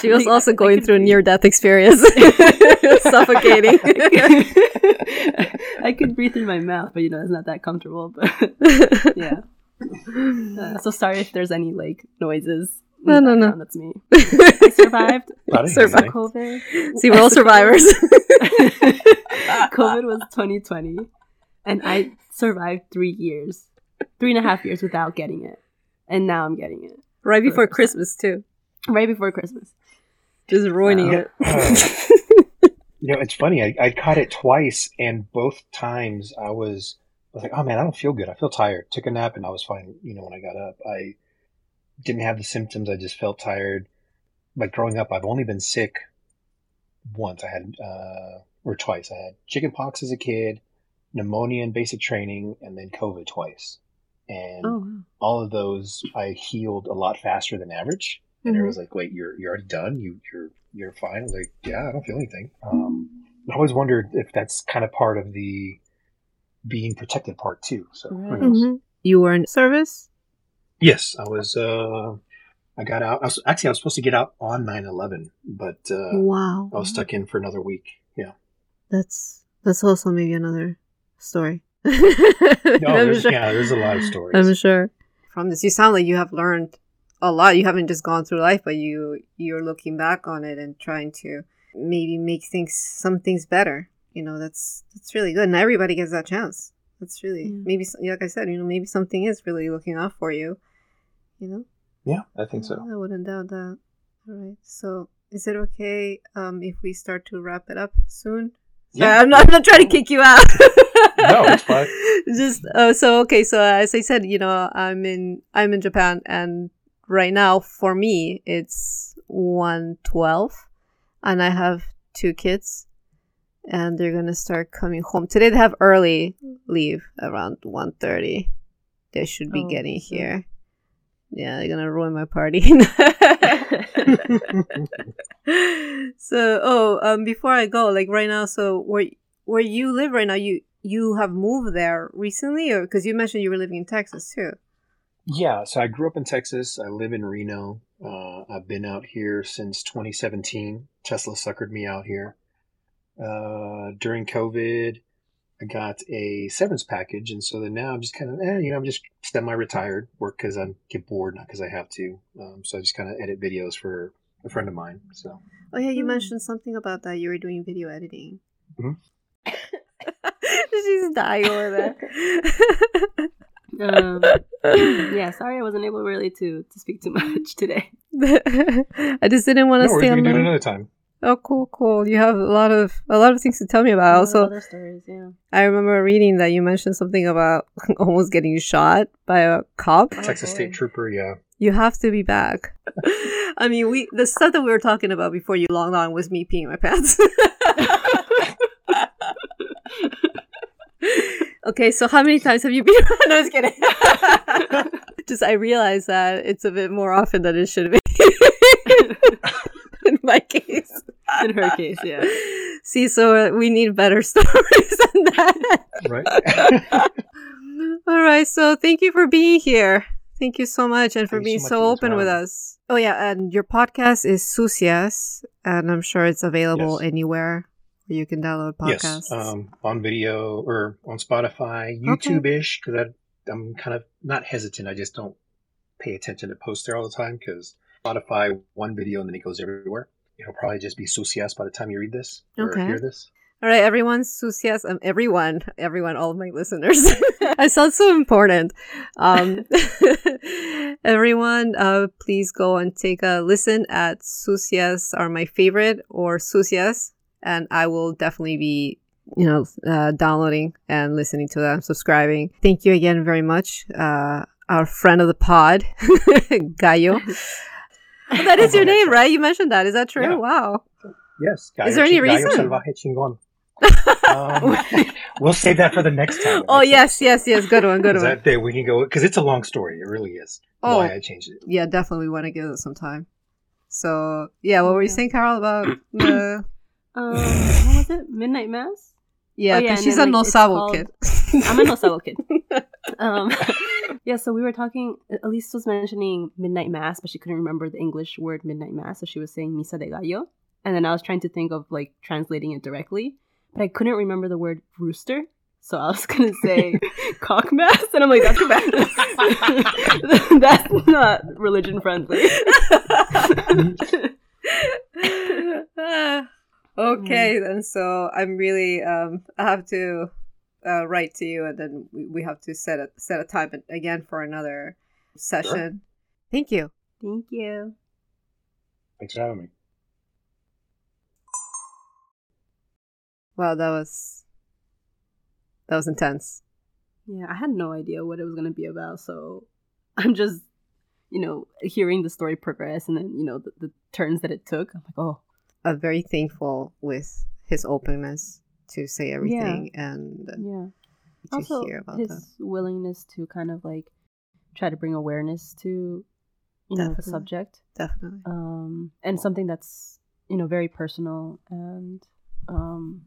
she was Like, also going through a near death experience, suffocating. I could breathe through my mouth, but you know, it's not that comfortable. But yeah. Uh, so sorry if there's any like noises. In No, no, no. That's me. I survived. Not a Survive. thing. COVID. See, we're all survivors. COVID was 2020, and I survived three years, three and a half years without getting it, and now I'm getting it right before Christmas too, right before Christmas. just ruining Yeah. it. Uh, you know, it's funny. I, I caught it twice, and both times I was, I was like, "Oh man, I don't feel good. I feel tired." Took a nap, and I was fine. You know, when I got up, I didn't have the symptoms. I just felt tired. Like growing up, I've only been sick once. I had, uh, or twice. I had chickenpox as a kid, pneumonia in basic training, and then COVID twice. And Oh, all of those, I healed a lot faster than average. And Mhm. it was like, wait, you're you're already done. You you're you're fine. I was like, yeah, I don't feel anything. Um, I always wondered if that's kind of part of the being protected part too. So who Right. knows? Mhm. You were in service. Yes, I was. Uh, I got out. I was, actually, I was supposed to get out on 9-11, but uh, wow, I was stuck in for another week. Yeah. That's that's also maybe another story. No, I'm there's, sure. yeah, there's a lot of stories. I'm sure. From this, you sound like you have learned a lot. You haven't just gone through life, but you you're looking back on it and trying to maybe make things some things better. You know, that's that's really good. And everybody gets that chance. That's really Yeah. maybe like I said. You know, maybe something is really looking out for you. You know, yeah, I think so. I wouldn't doubt that. All right. So, is it okay um, if we start to wrap it up soon? Sorry, Yeah. I'm not, I'm not trying to kick you out. No, it's fine. Just uh, so okay. So as I said, you know, I'm in I'm in Japan, and right now for me it's one twelve, and I have two kids, and they're gonna start coming home today. They have early leave around one thirty. They should be Oh, getting so- here, Yeah, they're gonna ruin my party. so, oh, um, before I go, like right now, so where where you live right now, you you have moved there recently, or because you mentioned you were living in Texas too. Yeah, so I grew up in Texas. I live in Reno. Uh, I've been out here since 2017. Tesla suckered me out here. Uh, during COVID, I got a severance package, and so then now I'm just kind of, eh, you know, I'm just semi-retired, work because I get bored, not because I have to. Um, so I just kind of edit videos for a friend of mine. So. Oh yeah, you Hmm. mentioned something about that. You were doing video editing. Mhm. She's dying over there. um, yeah, sorry I wasn't able really to to speak too much today. I just didn't want to worries, stay we on can do it another time. Oh, cool, cool. You have a lot of a lot of things to tell me about. A lot of Also, other stories, yeah. I remember reading that you mentioned something about almost getting shot by a cop. Oh, Texas boy. State Trooper, yeah. You have to be back. I mean, we the stuff that we were talking about before you logged on was me peeing my pants. okay, so how many times have you been? no, I was kidding. Just I realized that it's a bit more often than it should be. In my case. In her case, yeah. See, so uh, we need better stories than that. Right? All right, so thank you for being here. Thank you so much and for Thank being so so open with us. Oh yeah, and your podcast is Sucias, and I'm sure it's available Yes. anywhere where you can download podcasts. yes, um, on video or on Spotify, YouTube-ish, because I'm kind of not hesitant. I just don't pay attention to posts there all the time because Spotify, one video and then it goes everywhere. It'll probably just be Sucias by the time you read this or Okay. hear this. All right, everyone, Sucias, um, everyone, everyone, all of my listeners. I sound so important. Um, everyone, uh, please go and take a listen at Sucias are my favorite or Sucias, and I will definitely be, you know, uh, downloading and listening to them, subscribing. Thank you again very much. Uh, our friend of the pod, Gallo. Oh, that is your name, right? You mentioned that. Is that true? Yeah. Wow. Yes. Is there any Gallo reason? Salvaje Chingón. Um, we'll save that for the next time. Oh Next yes, yes, yes. Good one, good Is one. that day we can go because it's a long story. It really is. Oh. Why I changed it. yeah, definitely we want to give it some time. So yeah, what were you Yeah. saying, Carol, about the? Um, what was it? Midnight Mass? Yeah, Oh, yeah, she's then, a like, no called- kid. I'm a no sabo kid. Um, yeah, so we were talking. Elise was mentioning midnight mass, but she couldn't remember the English word midnight mass, so she was saying misa de gallo. And then I was trying to think of like translating it directly, but I couldn't remember the word rooster. So I was gonna say cock mass, and I'm like, that's bad. that's not religion friendly. Okay, then. So I'm really um I have to uh, write to you, and then we, we have to set a set a time again for another session. Thank you. Thank you. Thanks for having me. Wow, that was that was intense. Yeah, I had no idea what it was gonna be about, so I'm just, you know, hearing the story progress and then you know the, the turns that it took. I'm like, oh, I'm very thankful with his openness to say everything and yeah. to also, hear about his that. willingness to kind of like try to bring awareness to, you know, the subject, Definitely. um, and something that's you know very personal and, um,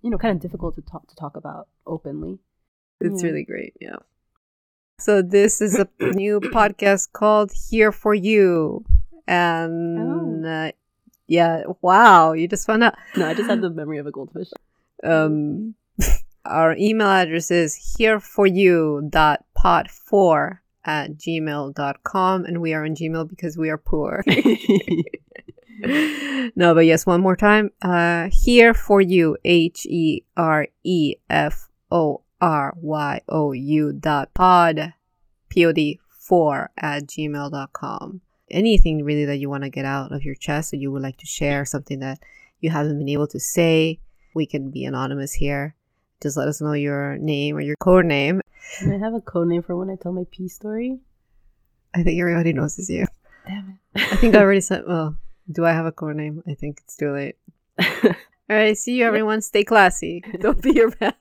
you know, kind of difficult to talk to talk about openly. It's Yeah. really great. Yeah. So this is a new podcast called Here for You. And uh, yeah, wow, you just found out. No, I just had the memory of a goldfish. Um our email address is here for you dot pod four at gmail.com and we are on Gmail because we are poor. no, but yes, one more time. Uh, here for you, H E R E F O R Y O U dot pod, P O D four at gmail.com. Anything really that you want to get out of your chest or you would like to share, something that you haven't been able to say, we can be anonymous here. Just let us know your name or your code name. Can I have a code name for when I tell my pee story? I think everybody knows it's you. Damn I think I already said, well, do I have a code name? I think it's too late. it. All right, see you everyone. Stay classy. Don't be your bad.